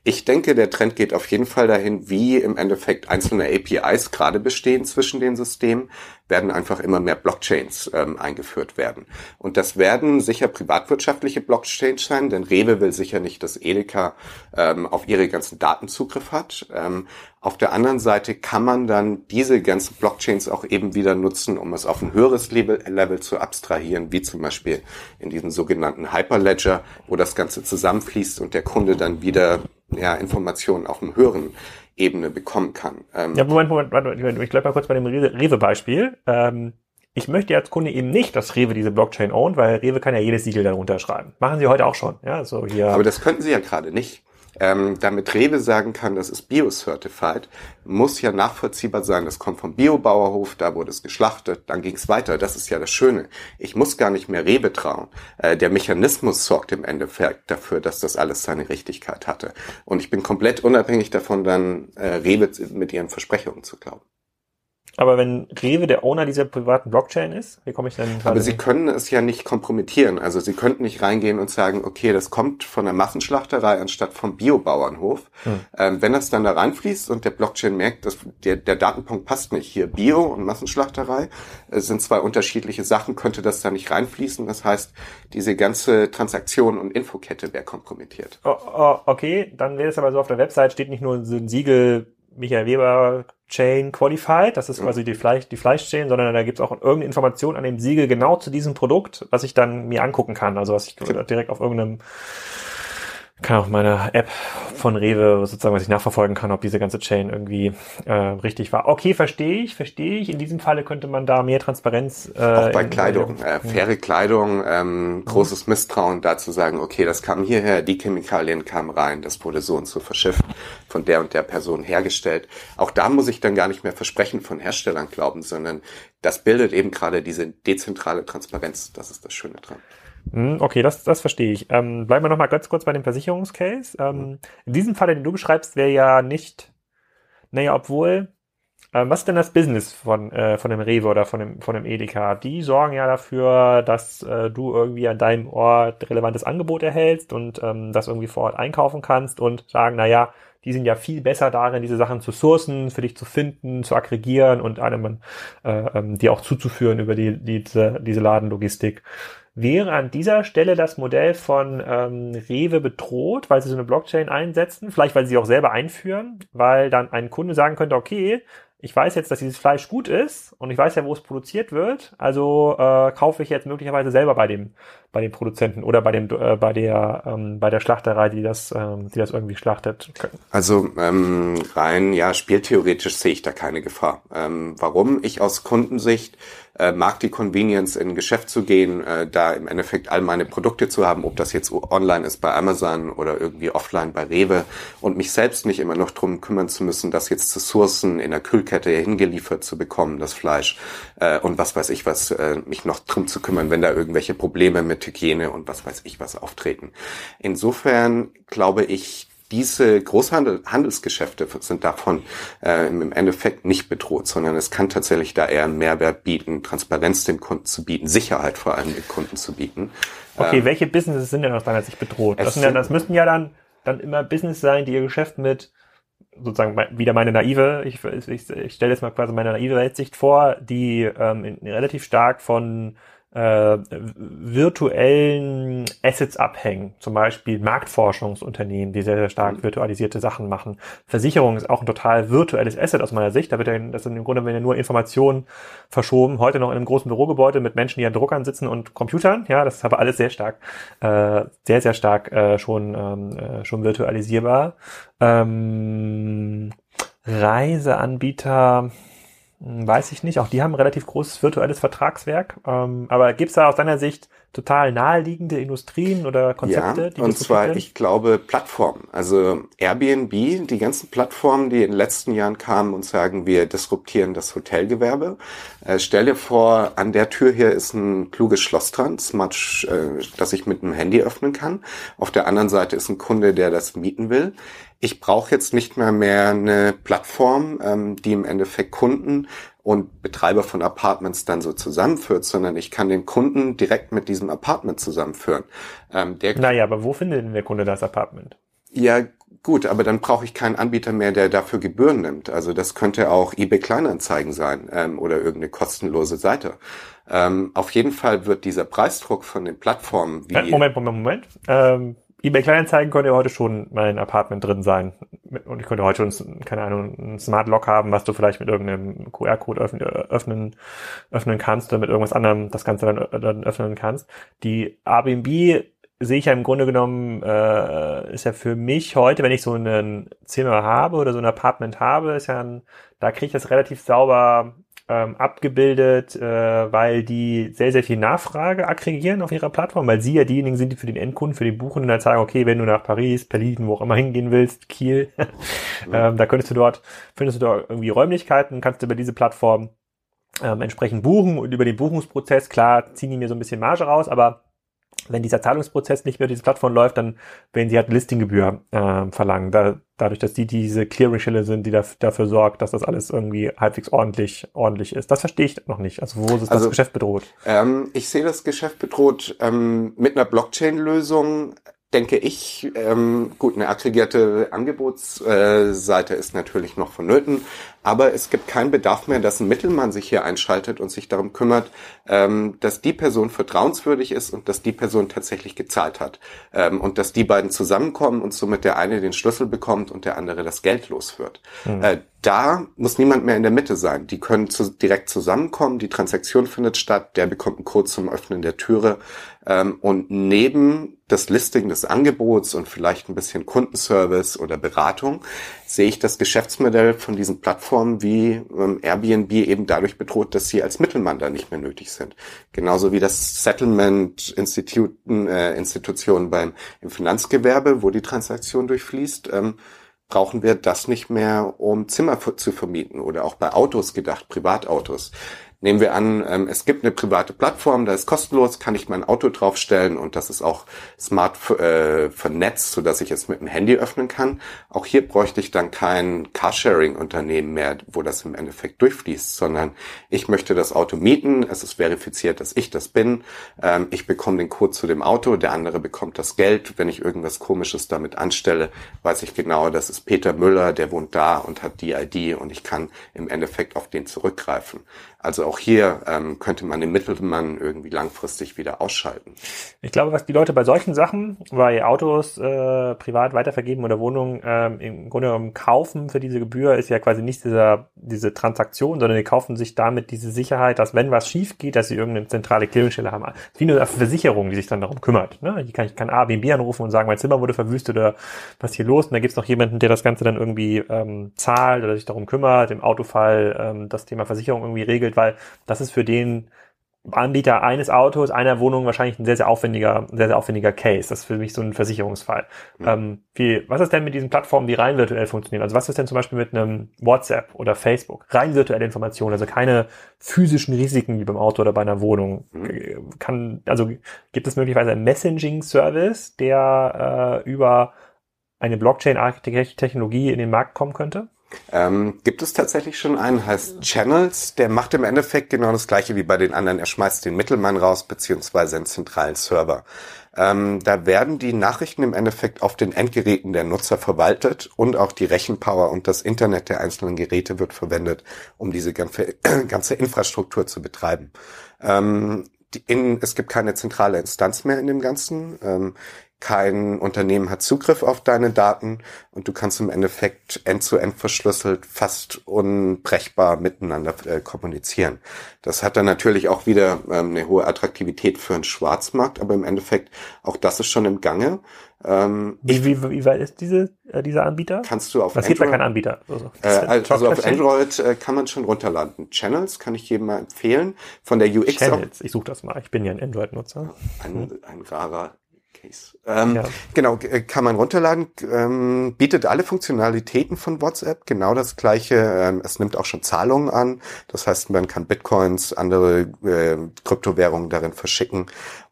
Ich denke, der Trend geht auf jeden Fall dahin, wie im Endeffekt einzelne APIs gerade bestehen zwischen den Systemen, werden einfach immer mehr Blockchains ähm, eingeführt werden. Und das werden sicher privatwirtschaftliche Blockchains sein, denn Rewe will sicher nicht, dass Edeka ähm, auf ihre ganzen Daten Zugriff hat. Ähm, auf der anderen Seite kann man dann diese ganzen Blockchains auch eben wieder nutzen, um es auf ein höheres Level, Level zu abstrahieren, wie zum Beispiel in diesem sogenannten Hyperledger, wo das Ganze zusammenfließt und der Kunde dann wieder ja, Informationen auf einem höheren Ebene bekommen kann. Ähm ja, Moment, Moment, Moment, ich bleibe mal kurz bei dem Rewe-Beispiel. Ähm, ich möchte als Kunde eben nicht, dass Rewe diese Blockchain ownt, weil Rewe kann ja jedes Siegel darunter schreiben. Machen sie heute auch schon. Ja, so hier. Aber das könnten sie ja gerade nicht ähm, damit Rewe sagen kann, das ist Bio-Certified, muss ja nachvollziehbar sein. Das kommt vom Biobauerhof, da wurde es geschlachtet, dann ging es weiter. Das ist ja das Schöne. Ich muss gar nicht mehr Rewe trauen. Äh, der Mechanismus sorgt im Endeffekt dafür, dass das alles seine Richtigkeit hatte. Und ich bin komplett unabhängig davon, dann äh, Rewe mit ihren Versprechungen zu glauben. Aber wenn Rewe der Owner dieser privaten Blockchain ist, wie komme ich denn? Aber Sie können es ja nicht kompromittieren. Also Sie könnten nicht reingehen und sagen, okay, das kommt von der Massenschlachterei anstatt vom Biobauernhof. Hm. Ähm, wenn das dann da reinfließt und der Blockchain merkt, dass der, der Datenpunkt passt nicht, hier Bio und Massenschlachterei äh, sind zwei unterschiedliche Sachen, könnte das da nicht reinfließen. Das heißt, diese ganze Transaktion und Infokette wäre kompromittiert. Oh, oh, okay, dann wäre es aber so, auf der Website steht nicht nur so ein Siegel Michael Weber Chain Qualified, das ist quasi die Fleisch, die Fleischchain, sondern da gibt es auch irgendeine Information an dem Siegel genau zu diesem Produkt, was ich dann mir angucken kann, also was ich direkt auf irgendeinem kann auch meine App von Rewe sozusagen, was ich nachverfolgen kann, ob diese ganze Chain irgendwie äh, richtig war. Okay, verstehe ich, verstehe ich. In diesem Falle könnte man da mehr Transparenz. Äh, auch bei Kleidung, äh, faire Kleidung, ähm, mhm. großes Misstrauen dazu sagen, okay, das kam hierher, die Chemikalien kamen rein, das wurde so und so verschifft, von der und der Person hergestellt. Auch da muss ich dann gar nicht mehr Versprechen von Herstellern glauben, sondern das bildet eben gerade diese dezentrale Transparenz. Das ist das Schöne dran. Hm, okay, das, das verstehe ich. Ähm, bleiben wir nochmal ganz kurz bei dem Versicherungscase. Ähm, in diesem Fall, den du beschreibst, wäre ja nicht, naja, obwohl, ähm, was ist denn das Business von, äh, von dem Rewe oder von dem, von dem Edeka? Die sorgen ja dafür, dass äh, du irgendwie an deinem Ort relevantes Angebot erhältst und ähm, das irgendwie vor Ort einkaufen kannst und sagen, naja, die sind ja viel besser darin, diese Sachen zu sourcen, für dich zu finden, zu aggregieren und einem äh, ähm, die auch zuzuführen über die, diese, diese Ladenlogistik. Wäre an dieser Stelle das Modell von ähm, Rewe bedroht, weil sie so eine Blockchain einsetzen, vielleicht weil sie auch selber einführen, weil dann ein Kunde sagen könnte, okay, ich weiß jetzt, dass dieses Fleisch gut ist und ich weiß ja, wo es produziert wird, also äh, kaufe ich jetzt möglicherweise selber bei dem bei dem Produzenten oder bei dem äh, bei der ähm, bei der Schlachterei, die das ähm, die das irgendwie schlachtet. Also ähm, rein ja spieltheoretisch sehe ich da keine Gefahr. Ähm, warum? Ich aus Kundensicht äh, mag die Convenience in ein Geschäft zu gehen, äh, da im Endeffekt all meine Produkte zu haben, ob das jetzt online ist bei Amazon oder irgendwie offline bei Rewe und mich selbst nicht immer noch drum kümmern zu müssen, das jetzt zu sourcen, in der Kühlkette hingeliefert zu bekommen, das Fleisch äh, und was weiß ich was, äh, mich noch drum zu kümmern, wenn da irgendwelche Probleme mit Hygiene und was weiß ich was auftreten. Insofern glaube ich, diese Großhandelsgeschäfte sind davon äh, im Endeffekt nicht bedroht, sondern es kann tatsächlich da eher einen Mehrwert bieten, Transparenz dem Kunden zu bieten, Sicherheit vor allem dem Kunden zu bieten. Okay, ähm, welche Businesses sind denn aus deiner Sicht bedroht? Das, ja, das müssten ja dann, dann immer Business sein, die ihr Geschäft mit sozusagen wieder meine naive, ich, ich, ich stelle jetzt mal quasi meine naive Weltsicht vor, die ähm, relativ stark von äh, virtuellen Assets abhängen. Zum Beispiel Marktforschungsunternehmen, die sehr, sehr stark virtualisierte Sachen machen. Versicherung ist auch ein total virtuelles Asset aus meiner Sicht. Da wird ja, das sind im Grunde wenn ja nur Informationen verschoben. Heute noch in einem großen Bürogebäude mit Menschen, die an Druckern sitzen und Computern. Ja, das ist aber alles sehr stark, äh, sehr, sehr stark äh, schon, ähm, äh, schon virtualisierbar. Ähm, Reiseanbieter, weiß ich nicht. Auch die haben ein relativ großes virtuelles Vertragswerk. Ähm, aber gibt es da aus deiner Sicht total naheliegende Industrien oder Konzepte? Ja, und zwar, ich glaube, Plattformen. Also Airbnb, die ganzen Plattformen, die in den letzten Jahren kamen und sagen, wir disruptieren das Hotelgewerbe. Äh, stell dir vor, an der Tür hier ist ein kluges Schloss dran, smart, äh, das ich mit einem Handy öffnen kann. Auf der anderen Seite ist ein Kunde, der das mieten will. Ich brauche jetzt nicht mehr mehr eine Plattform, ähm, die im Endeffekt Kunden und Betreiber von Apartments dann so zusammenführt, sondern ich kann den Kunden direkt mit diesem Apartment zusammenführen. Ähm, der naja, aber wo findet denn der Kunde das Apartment? Ja, gut, aber dann brauche ich keinen Anbieter mehr, der dafür Gebühren nimmt. Also das könnte auch eBay Kleinanzeigen sein ähm, oder irgendeine kostenlose Seite. Ähm, auf jeden Fall wird dieser Preisdruck von den Plattformen wie... Moment, Moment, Moment. Ähm, eBay Kleinanzeigen könnte heute schon mein Apartment drin sein. Und ich könnte heute schon, keine Ahnung, ein Smart Lock haben, was du vielleicht mit irgendeinem QR-Code öffnen, öffnen kannst oder mit irgendwas anderem das Ganze dann, dann öffnen kannst. Die Airbnb sehe ich ja im Grunde genommen, äh, ist ja für mich heute, wenn ich so ein Zimmer habe oder so ein Apartment habe, ist ja ein, da kriege ich das relativ sauber ähm, abgebildet, äh, weil die sehr, sehr viel Nachfrage aggregieren auf ihrer Plattform, weil sie ja diejenigen sind, die für den Endkunden, für den Buchenden dann sagen, okay, wenn du nach Paris, Berlin, wo auch immer hingehen willst, Kiel, ähm, da könntest du dort, findest du dort irgendwie Räumlichkeiten, kannst du über diese Plattform ähm, entsprechend buchen und über den Buchungsprozess, klar, ziehen die mir so ein bisschen Marge raus, aber wenn dieser Zahlungsprozess nicht mehr diese Plattform läuft, dann werden sie halt Listinggebühr äh, verlangen. Da, dadurch, dass die diese Clearing-Stelle sind, die da, dafür sorgt, dass das alles irgendwie halbwegs ordentlich, ordentlich ist. Das verstehe ich noch nicht. Also wo ist also, das Geschäft bedroht? Ähm, ich sehe das Geschäft bedroht ähm, mit einer Blockchain-Lösung denke ich, ähm, gut, eine aggregierte Angebotsseite äh, ist natürlich noch vonnöten, aber es gibt keinen Bedarf mehr, dass ein Mittelmann sich hier einschaltet und sich darum kümmert, ähm, dass die Person vertrauenswürdig ist und dass die Person tatsächlich gezahlt hat. Ähm, und dass die beiden zusammenkommen und somit der eine den Schlüssel bekommt und der andere das Geld los wird. Mhm. Äh, da muss niemand mehr in der Mitte sein. Die können zu, direkt zusammenkommen, die Transaktion findet statt, der bekommt einen Code zum Öffnen der Türe. Ähm, und neben das Listing des Angebots und vielleicht ein bisschen Kundenservice oder Beratung sehe ich das Geschäftsmodell von diesen Plattformen wie ähm, Airbnb eben dadurch bedroht, dass sie als Mittelmann da nicht mehr nötig sind. Genauso wie das Settlement-Institutionen äh, Institutionen beim im Finanzgewerbe, wo die Transaktion durchfließt. Ähm, brauchen wir das nicht mehr, um Zimmer zu vermieten oder auch bei Autos gedacht, Privatautos. Nehmen wir an, ähm, es gibt eine private Plattform, da ist kostenlos, kann ich mein Auto draufstellen und das ist auch smart äh, vernetzt, so dass ich es mit dem Handy öffnen kann. Auch hier bräuchte ich dann kein Carsharing-Unternehmen mehr, wo das im Endeffekt durchfließt, sondern ich möchte das Auto mieten, es ist verifiziert, dass ich das bin, ähm, ich bekomme den Code zu dem Auto, der andere bekommt das Geld. Wenn ich irgendwas Komisches damit anstelle, weiß ich genau, das ist Peter Müller, der wohnt da und hat die ID und ich kann im Endeffekt auf den zurückgreifen. Also auch hier ähm, könnte man den Mittelmann irgendwie langfristig wieder ausschalten. Ich glaube, was die Leute bei solchen Sachen, bei Autos äh, privat weitervergeben oder Wohnungen ähm, im Grunde genommen kaufen für diese Gebühr, ist ja quasi nicht dieser, diese Transaktion, sondern die kaufen sich damit diese Sicherheit, dass wenn was schief geht, dass sie irgendeine zentrale Clearingstelle haben. Wie eine Versicherung, die sich dann darum kümmert. Ne? Ich kann, ich kann A, B, B anrufen und sagen, mein Zimmer wurde verwüstet oder was hier los? Und da gibt's noch jemanden, der das Ganze dann irgendwie ähm, zahlt oder sich darum kümmert, im Autofall ähm, das Thema Versicherung irgendwie regelt weil das ist für den Anbieter eines Autos, einer Wohnung wahrscheinlich ein sehr, sehr aufwendiger, sehr, sehr aufwendiger Case. Das ist für mich so ein Versicherungsfall. Mhm. Ähm, wie, was ist denn mit diesen Plattformen, die rein virtuell funktionieren? Also was ist denn zum Beispiel mit einem WhatsApp oder Facebook? Rein virtuelle Informationen, also keine physischen Risiken wie beim Auto oder bei einer Wohnung. Mhm. Kann, also gibt es möglicherweise einen Messaging-Service, der äh, über eine Blockchain-Technologie in den Markt kommen könnte? Ähm, gibt es tatsächlich schon einen, heißt Channels, der macht im Endeffekt genau das gleiche wie bei den anderen. Er schmeißt den Mittelmann raus, beziehungsweise einen zentralen Server. Ähm, da werden die Nachrichten im Endeffekt auf den Endgeräten der Nutzer verwaltet und auch die Rechenpower und das Internet der einzelnen Geräte wird verwendet, um diese ganze, ganze Infrastruktur zu betreiben. Ähm, in, es gibt keine zentrale Instanz mehr in dem Ganzen. Ähm, kein Unternehmen hat Zugriff auf deine Daten und du kannst im Endeffekt end-zu-end -end verschlüsselt fast unbrechbar miteinander äh, kommunizieren. Das hat dann natürlich auch wieder ähm, eine hohe Attraktivität für einen Schwarzmarkt, aber im Endeffekt auch das ist schon im Gange. Ähm, wie, wie, wie weit ist diese, äh, dieser Anbieter? Kannst du auf Was Android, gibt da kein Anbieter? Also, äh, also auf Android äh, kann man schon runterladen. Channels kann ich jedem mal empfehlen. Von der UX. Channels, ich suche das mal. Ich bin ja ein Android-Nutzer. Ein, ein rarer Case. Ähm, ja. Genau, äh, kann man runterladen, ähm, bietet alle Funktionalitäten von WhatsApp, genau das gleiche. Ähm, es nimmt auch schon Zahlungen an. Das heißt, man kann Bitcoins, andere äh, Kryptowährungen darin verschicken.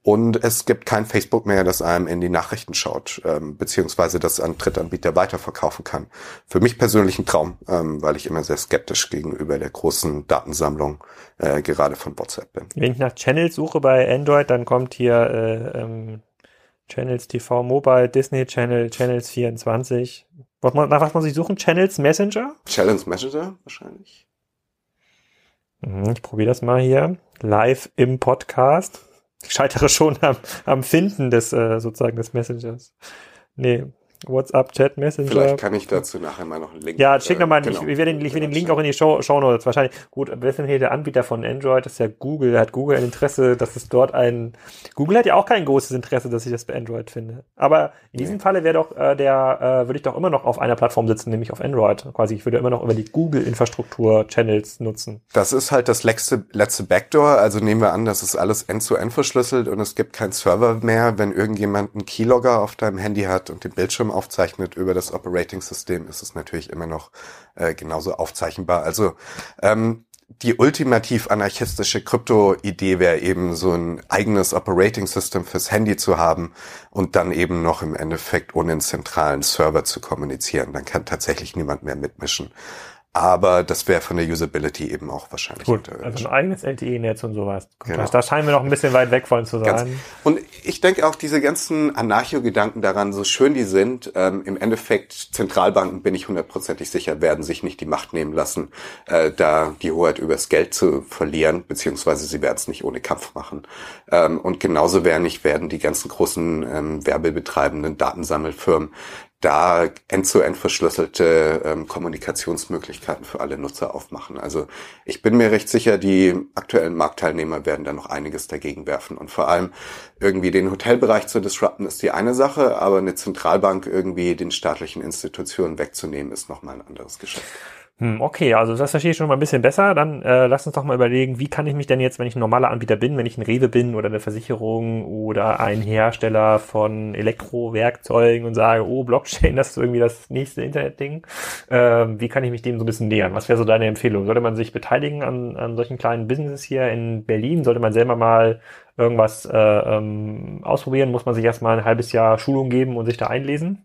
Und es gibt kein Facebook mehr, das einem in die Nachrichten schaut, ähm, beziehungsweise das an Drittanbieter weiterverkaufen kann. Für mich persönlich ein Traum, ähm, weil ich immer sehr skeptisch gegenüber der großen Datensammlung äh, gerade von WhatsApp bin. Wenn ich nach Channels suche bei Android, dann kommt hier äh, ähm, Channels TV Mobile, Disney Channel, Channels 24. Was man, nach was man sich suchen? Channels Messenger? Channels Messenger wahrscheinlich. Mhm, ich probiere das mal hier. Live im Podcast. Ich scheitere schon am, am Finden des äh, sozusagen des Messengers. Nee, WhatsApp, Chat, Messenger. Vielleicht kann ich dazu nachher mal noch einen Link. Ja, schick nochmal, äh, genau. ich, ich werde den, ich will den Link auch in die Show, Show Notes. Wahrscheinlich, gut, wer ist denn hier der Anbieter von Android? Das ist ja Google. Hat Google ein Interesse, dass es dort ein, Google hat ja auch kein großes Interesse, dass ich das bei Android finde. Aber in diesem nee. Falle wäre doch, äh, der, äh, würde ich doch immer noch auf einer Plattform sitzen, nämlich auf Android. Quasi, ich würde immer noch über die Google-Infrastruktur Channels nutzen. Das ist halt das letzte, letzte Backdoor. Also nehmen wir an, das ist alles end-zu-end -end verschlüsselt und es gibt keinen Server mehr, wenn irgendjemand einen Keylogger auf deinem Handy hat und den Bildschirm aufzeichnet über das Operating System ist es natürlich immer noch äh, genauso aufzeichnbar. Also ähm, die ultimativ anarchistische Krypto-Idee wäre eben so ein eigenes Operating System fürs Handy zu haben und dann eben noch im Endeffekt ohne einen zentralen Server zu kommunizieren. Dann kann tatsächlich niemand mehr mitmischen. Aber das wäre von der Usability eben auch wahrscheinlich. Gut, also ein eigenes LTE-Netz und sowas. Genau. Da scheinen wir noch ein bisschen weit weg von zu sein. Ganz. Und ich denke auch diese ganzen Anarcho-Gedanken daran, so schön die sind, ähm, im Endeffekt Zentralbanken, bin ich hundertprozentig sicher, werden sich nicht die Macht nehmen lassen, äh, da die Hoheit übers Geld zu verlieren, beziehungsweise sie werden es nicht ohne Kampf machen. Ähm, und genauso werden nicht werden die ganzen großen ähm, werbebetreibenden Datensammelfirmen da end-zu-end -end verschlüsselte ähm, Kommunikationsmöglichkeiten für alle Nutzer aufmachen. Also ich bin mir recht sicher, die aktuellen Marktteilnehmer werden da noch einiges dagegen werfen. Und vor allem irgendwie den Hotelbereich zu disrupten ist die eine Sache, aber eine Zentralbank irgendwie den staatlichen Institutionen wegzunehmen, ist nochmal ein anderes Geschäft. Hm, okay, also das verstehe ich schon mal ein bisschen besser. Dann äh, lass uns doch mal überlegen, wie kann ich mich denn jetzt, wenn ich ein normaler Anbieter bin, wenn ich ein Rewe bin oder eine Versicherung oder ein Hersteller von Elektrowerkzeugen und sage, oh, Blockchain, das ist irgendwie das nächste Internetding, äh, wie kann ich mich dem so ein bisschen nähern? Was wäre so deine Empfehlung? Sollte man sich beteiligen an, an solchen kleinen Businesses hier in Berlin? Sollte man selber mal irgendwas äh, ähm, ausprobieren? Muss man sich erstmal ein halbes Jahr Schulung geben und sich da einlesen?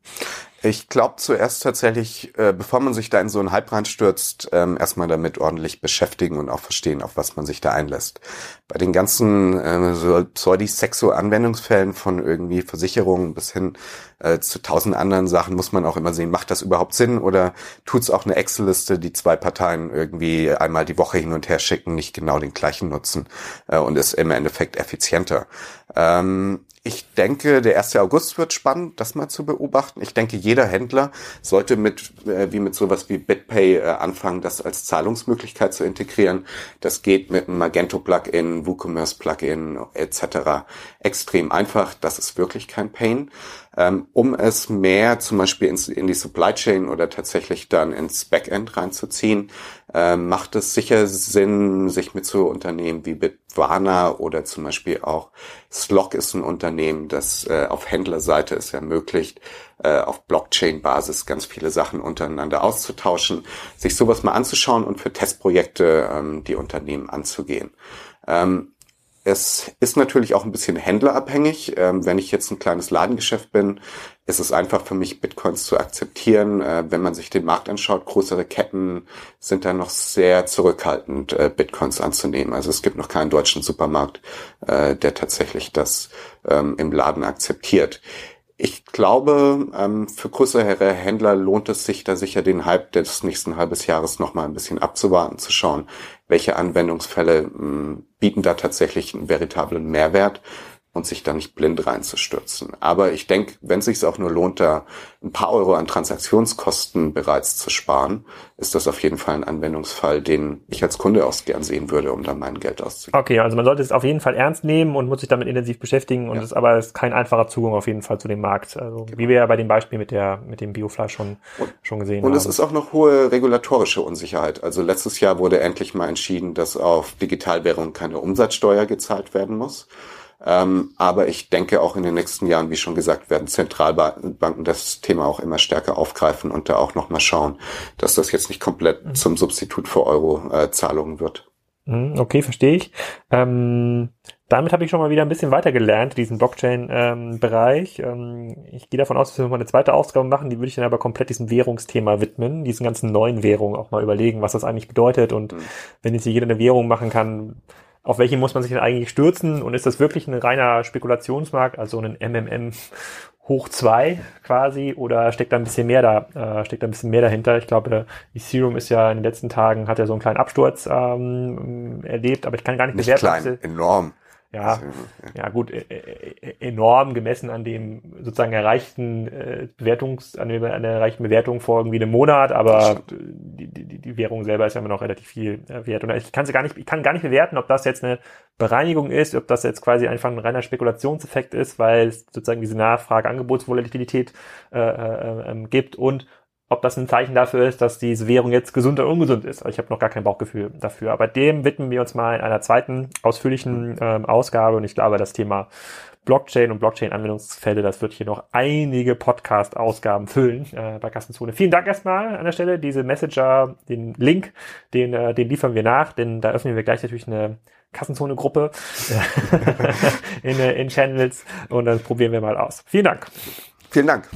Ich glaube zuerst tatsächlich, äh, bevor man sich da in so einen Hype reinstürzt, ähm, erstmal damit ordentlich beschäftigen und auch verstehen, auf was man sich da einlässt. Bei den ganzen äh, so Pseudisexo-Anwendungsfällen von irgendwie Versicherungen bis hin äh, zu tausend anderen Sachen muss man auch immer sehen, macht das überhaupt Sinn oder tut's auch eine Excel-Liste, die zwei Parteien irgendwie einmal die Woche hin und her schicken, nicht genau den gleichen nutzen äh, und ist im Endeffekt effizienter. Ähm, ich denke, der 1. August wird spannend, das mal zu beobachten. Ich denke, jeder Händler sollte mit, äh, wie mit sowas wie BitPay äh, anfangen, das als Zahlungsmöglichkeit zu integrieren. Das geht mit einem Magento-Plugin, WooCommerce-Plugin etc. extrem einfach. Das ist wirklich kein Pain. Ähm, um es mehr zum Beispiel ins, in die Supply Chain oder tatsächlich dann ins Backend reinzuziehen, macht es sicher Sinn, sich mit so Unternehmen wie Bitwana oder zum Beispiel auch Slog ist ein Unternehmen, das äh, auf Händlerseite es ermöglicht, äh, auf Blockchain-Basis ganz viele Sachen untereinander auszutauschen, sich sowas mal anzuschauen und für Testprojekte ähm, die Unternehmen anzugehen. Ähm, es ist natürlich auch ein bisschen händlerabhängig. Ähm, wenn ich jetzt ein kleines Ladengeschäft bin, ist es einfach für mich, Bitcoins zu akzeptieren. Äh, wenn man sich den Markt anschaut, größere Ketten sind da noch sehr zurückhaltend, äh, Bitcoins anzunehmen. Also es gibt noch keinen deutschen Supermarkt, äh, der tatsächlich das ähm, im Laden akzeptiert. Ich glaube, ähm, für größere Händler lohnt es sich da sicher den Hype des nächsten halbes Jahres noch mal ein bisschen abzuwarten, zu schauen, welche Anwendungsfälle ähm, bieten da tatsächlich einen veritablen Mehrwert. Und sich da nicht blind reinzustürzen. Aber ich denke, wenn es sich auch nur lohnt, da ein paar Euro an Transaktionskosten bereits zu sparen, ist das auf jeden Fall ein Anwendungsfall, den ich als Kunde auch gern sehen würde, um dann mein Geld auszugeben. Okay, also man sollte es auf jeden Fall ernst nehmen und muss sich damit intensiv beschäftigen und ja. es aber ist kein einfacher Zugang auf jeden Fall zu dem Markt. Also genau. wie wir ja bei dem Beispiel mit der mit dem Biofleisch schon und, schon gesehen und haben. Und es ist auch noch hohe regulatorische Unsicherheit. Also letztes Jahr wurde endlich mal entschieden, dass auf Digitalwährung keine Umsatzsteuer gezahlt werden muss. Ähm, aber ich denke auch in den nächsten Jahren, wie schon gesagt, werden Zentralbanken das Thema auch immer stärker aufgreifen und da auch nochmal schauen, dass das jetzt nicht komplett mhm. zum Substitut für Euro-Zahlungen äh, wird. Mhm, okay, verstehe ich. Ähm, damit habe ich schon mal wieder ein bisschen weiter gelernt, diesen Blockchain-Bereich. Ähm, ähm, ich gehe davon aus, dass wir mal eine zweite Ausgabe machen, die würde ich dann aber komplett diesem Währungsthema widmen, diesen ganzen neuen Währungen auch mal überlegen, was das eigentlich bedeutet und mhm. wenn jetzt jeder eine Währung machen kann, auf welche muss man sich denn eigentlich stürzen und ist das wirklich ein reiner Spekulationsmarkt, also ein MMM hoch zwei quasi oder steckt da ein bisschen mehr da, äh, steckt da ein bisschen mehr dahinter. Ich glaube, Ethereum ist ja in den letzten Tagen, hat ja so einen kleinen Absturz ähm, erlebt, aber ich kann gar nicht, nicht bewerten. Klein, enorm. Ja, ja. gut, e, e, e, enorm gemessen an dem sozusagen erreichten äh, Bewertungs, an, der, an der erreichten Bewertung vor irgendwie einem Monat, aber die, die, die Währung selber ist ja immer noch relativ viel äh, wert. Und ich kann sie gar nicht, ich kann gar nicht bewerten, ob das jetzt eine Bereinigung ist, ob das jetzt quasi einfach ein reiner Spekulationseffekt ist, weil es sozusagen diese Nachfrage-Angebotsvolatilität äh, äh, äh, gibt und ob das ein Zeichen dafür ist, dass diese Währung jetzt gesund oder ungesund ist. Also ich habe noch gar kein Bauchgefühl dafür. Aber dem widmen wir uns mal in einer zweiten ausführlichen ähm, Ausgabe. Und ich glaube, das Thema Blockchain und Blockchain-Anwendungsfälle, das wird hier noch einige Podcast-Ausgaben füllen äh, bei Kassenzone. Vielen Dank erstmal an der Stelle. Diese Messenger, den Link, den, äh, den liefern wir nach, denn da öffnen wir gleich natürlich eine Kassenzone-Gruppe in, äh, in Channels und dann probieren wir mal aus. Vielen Dank. Vielen Dank.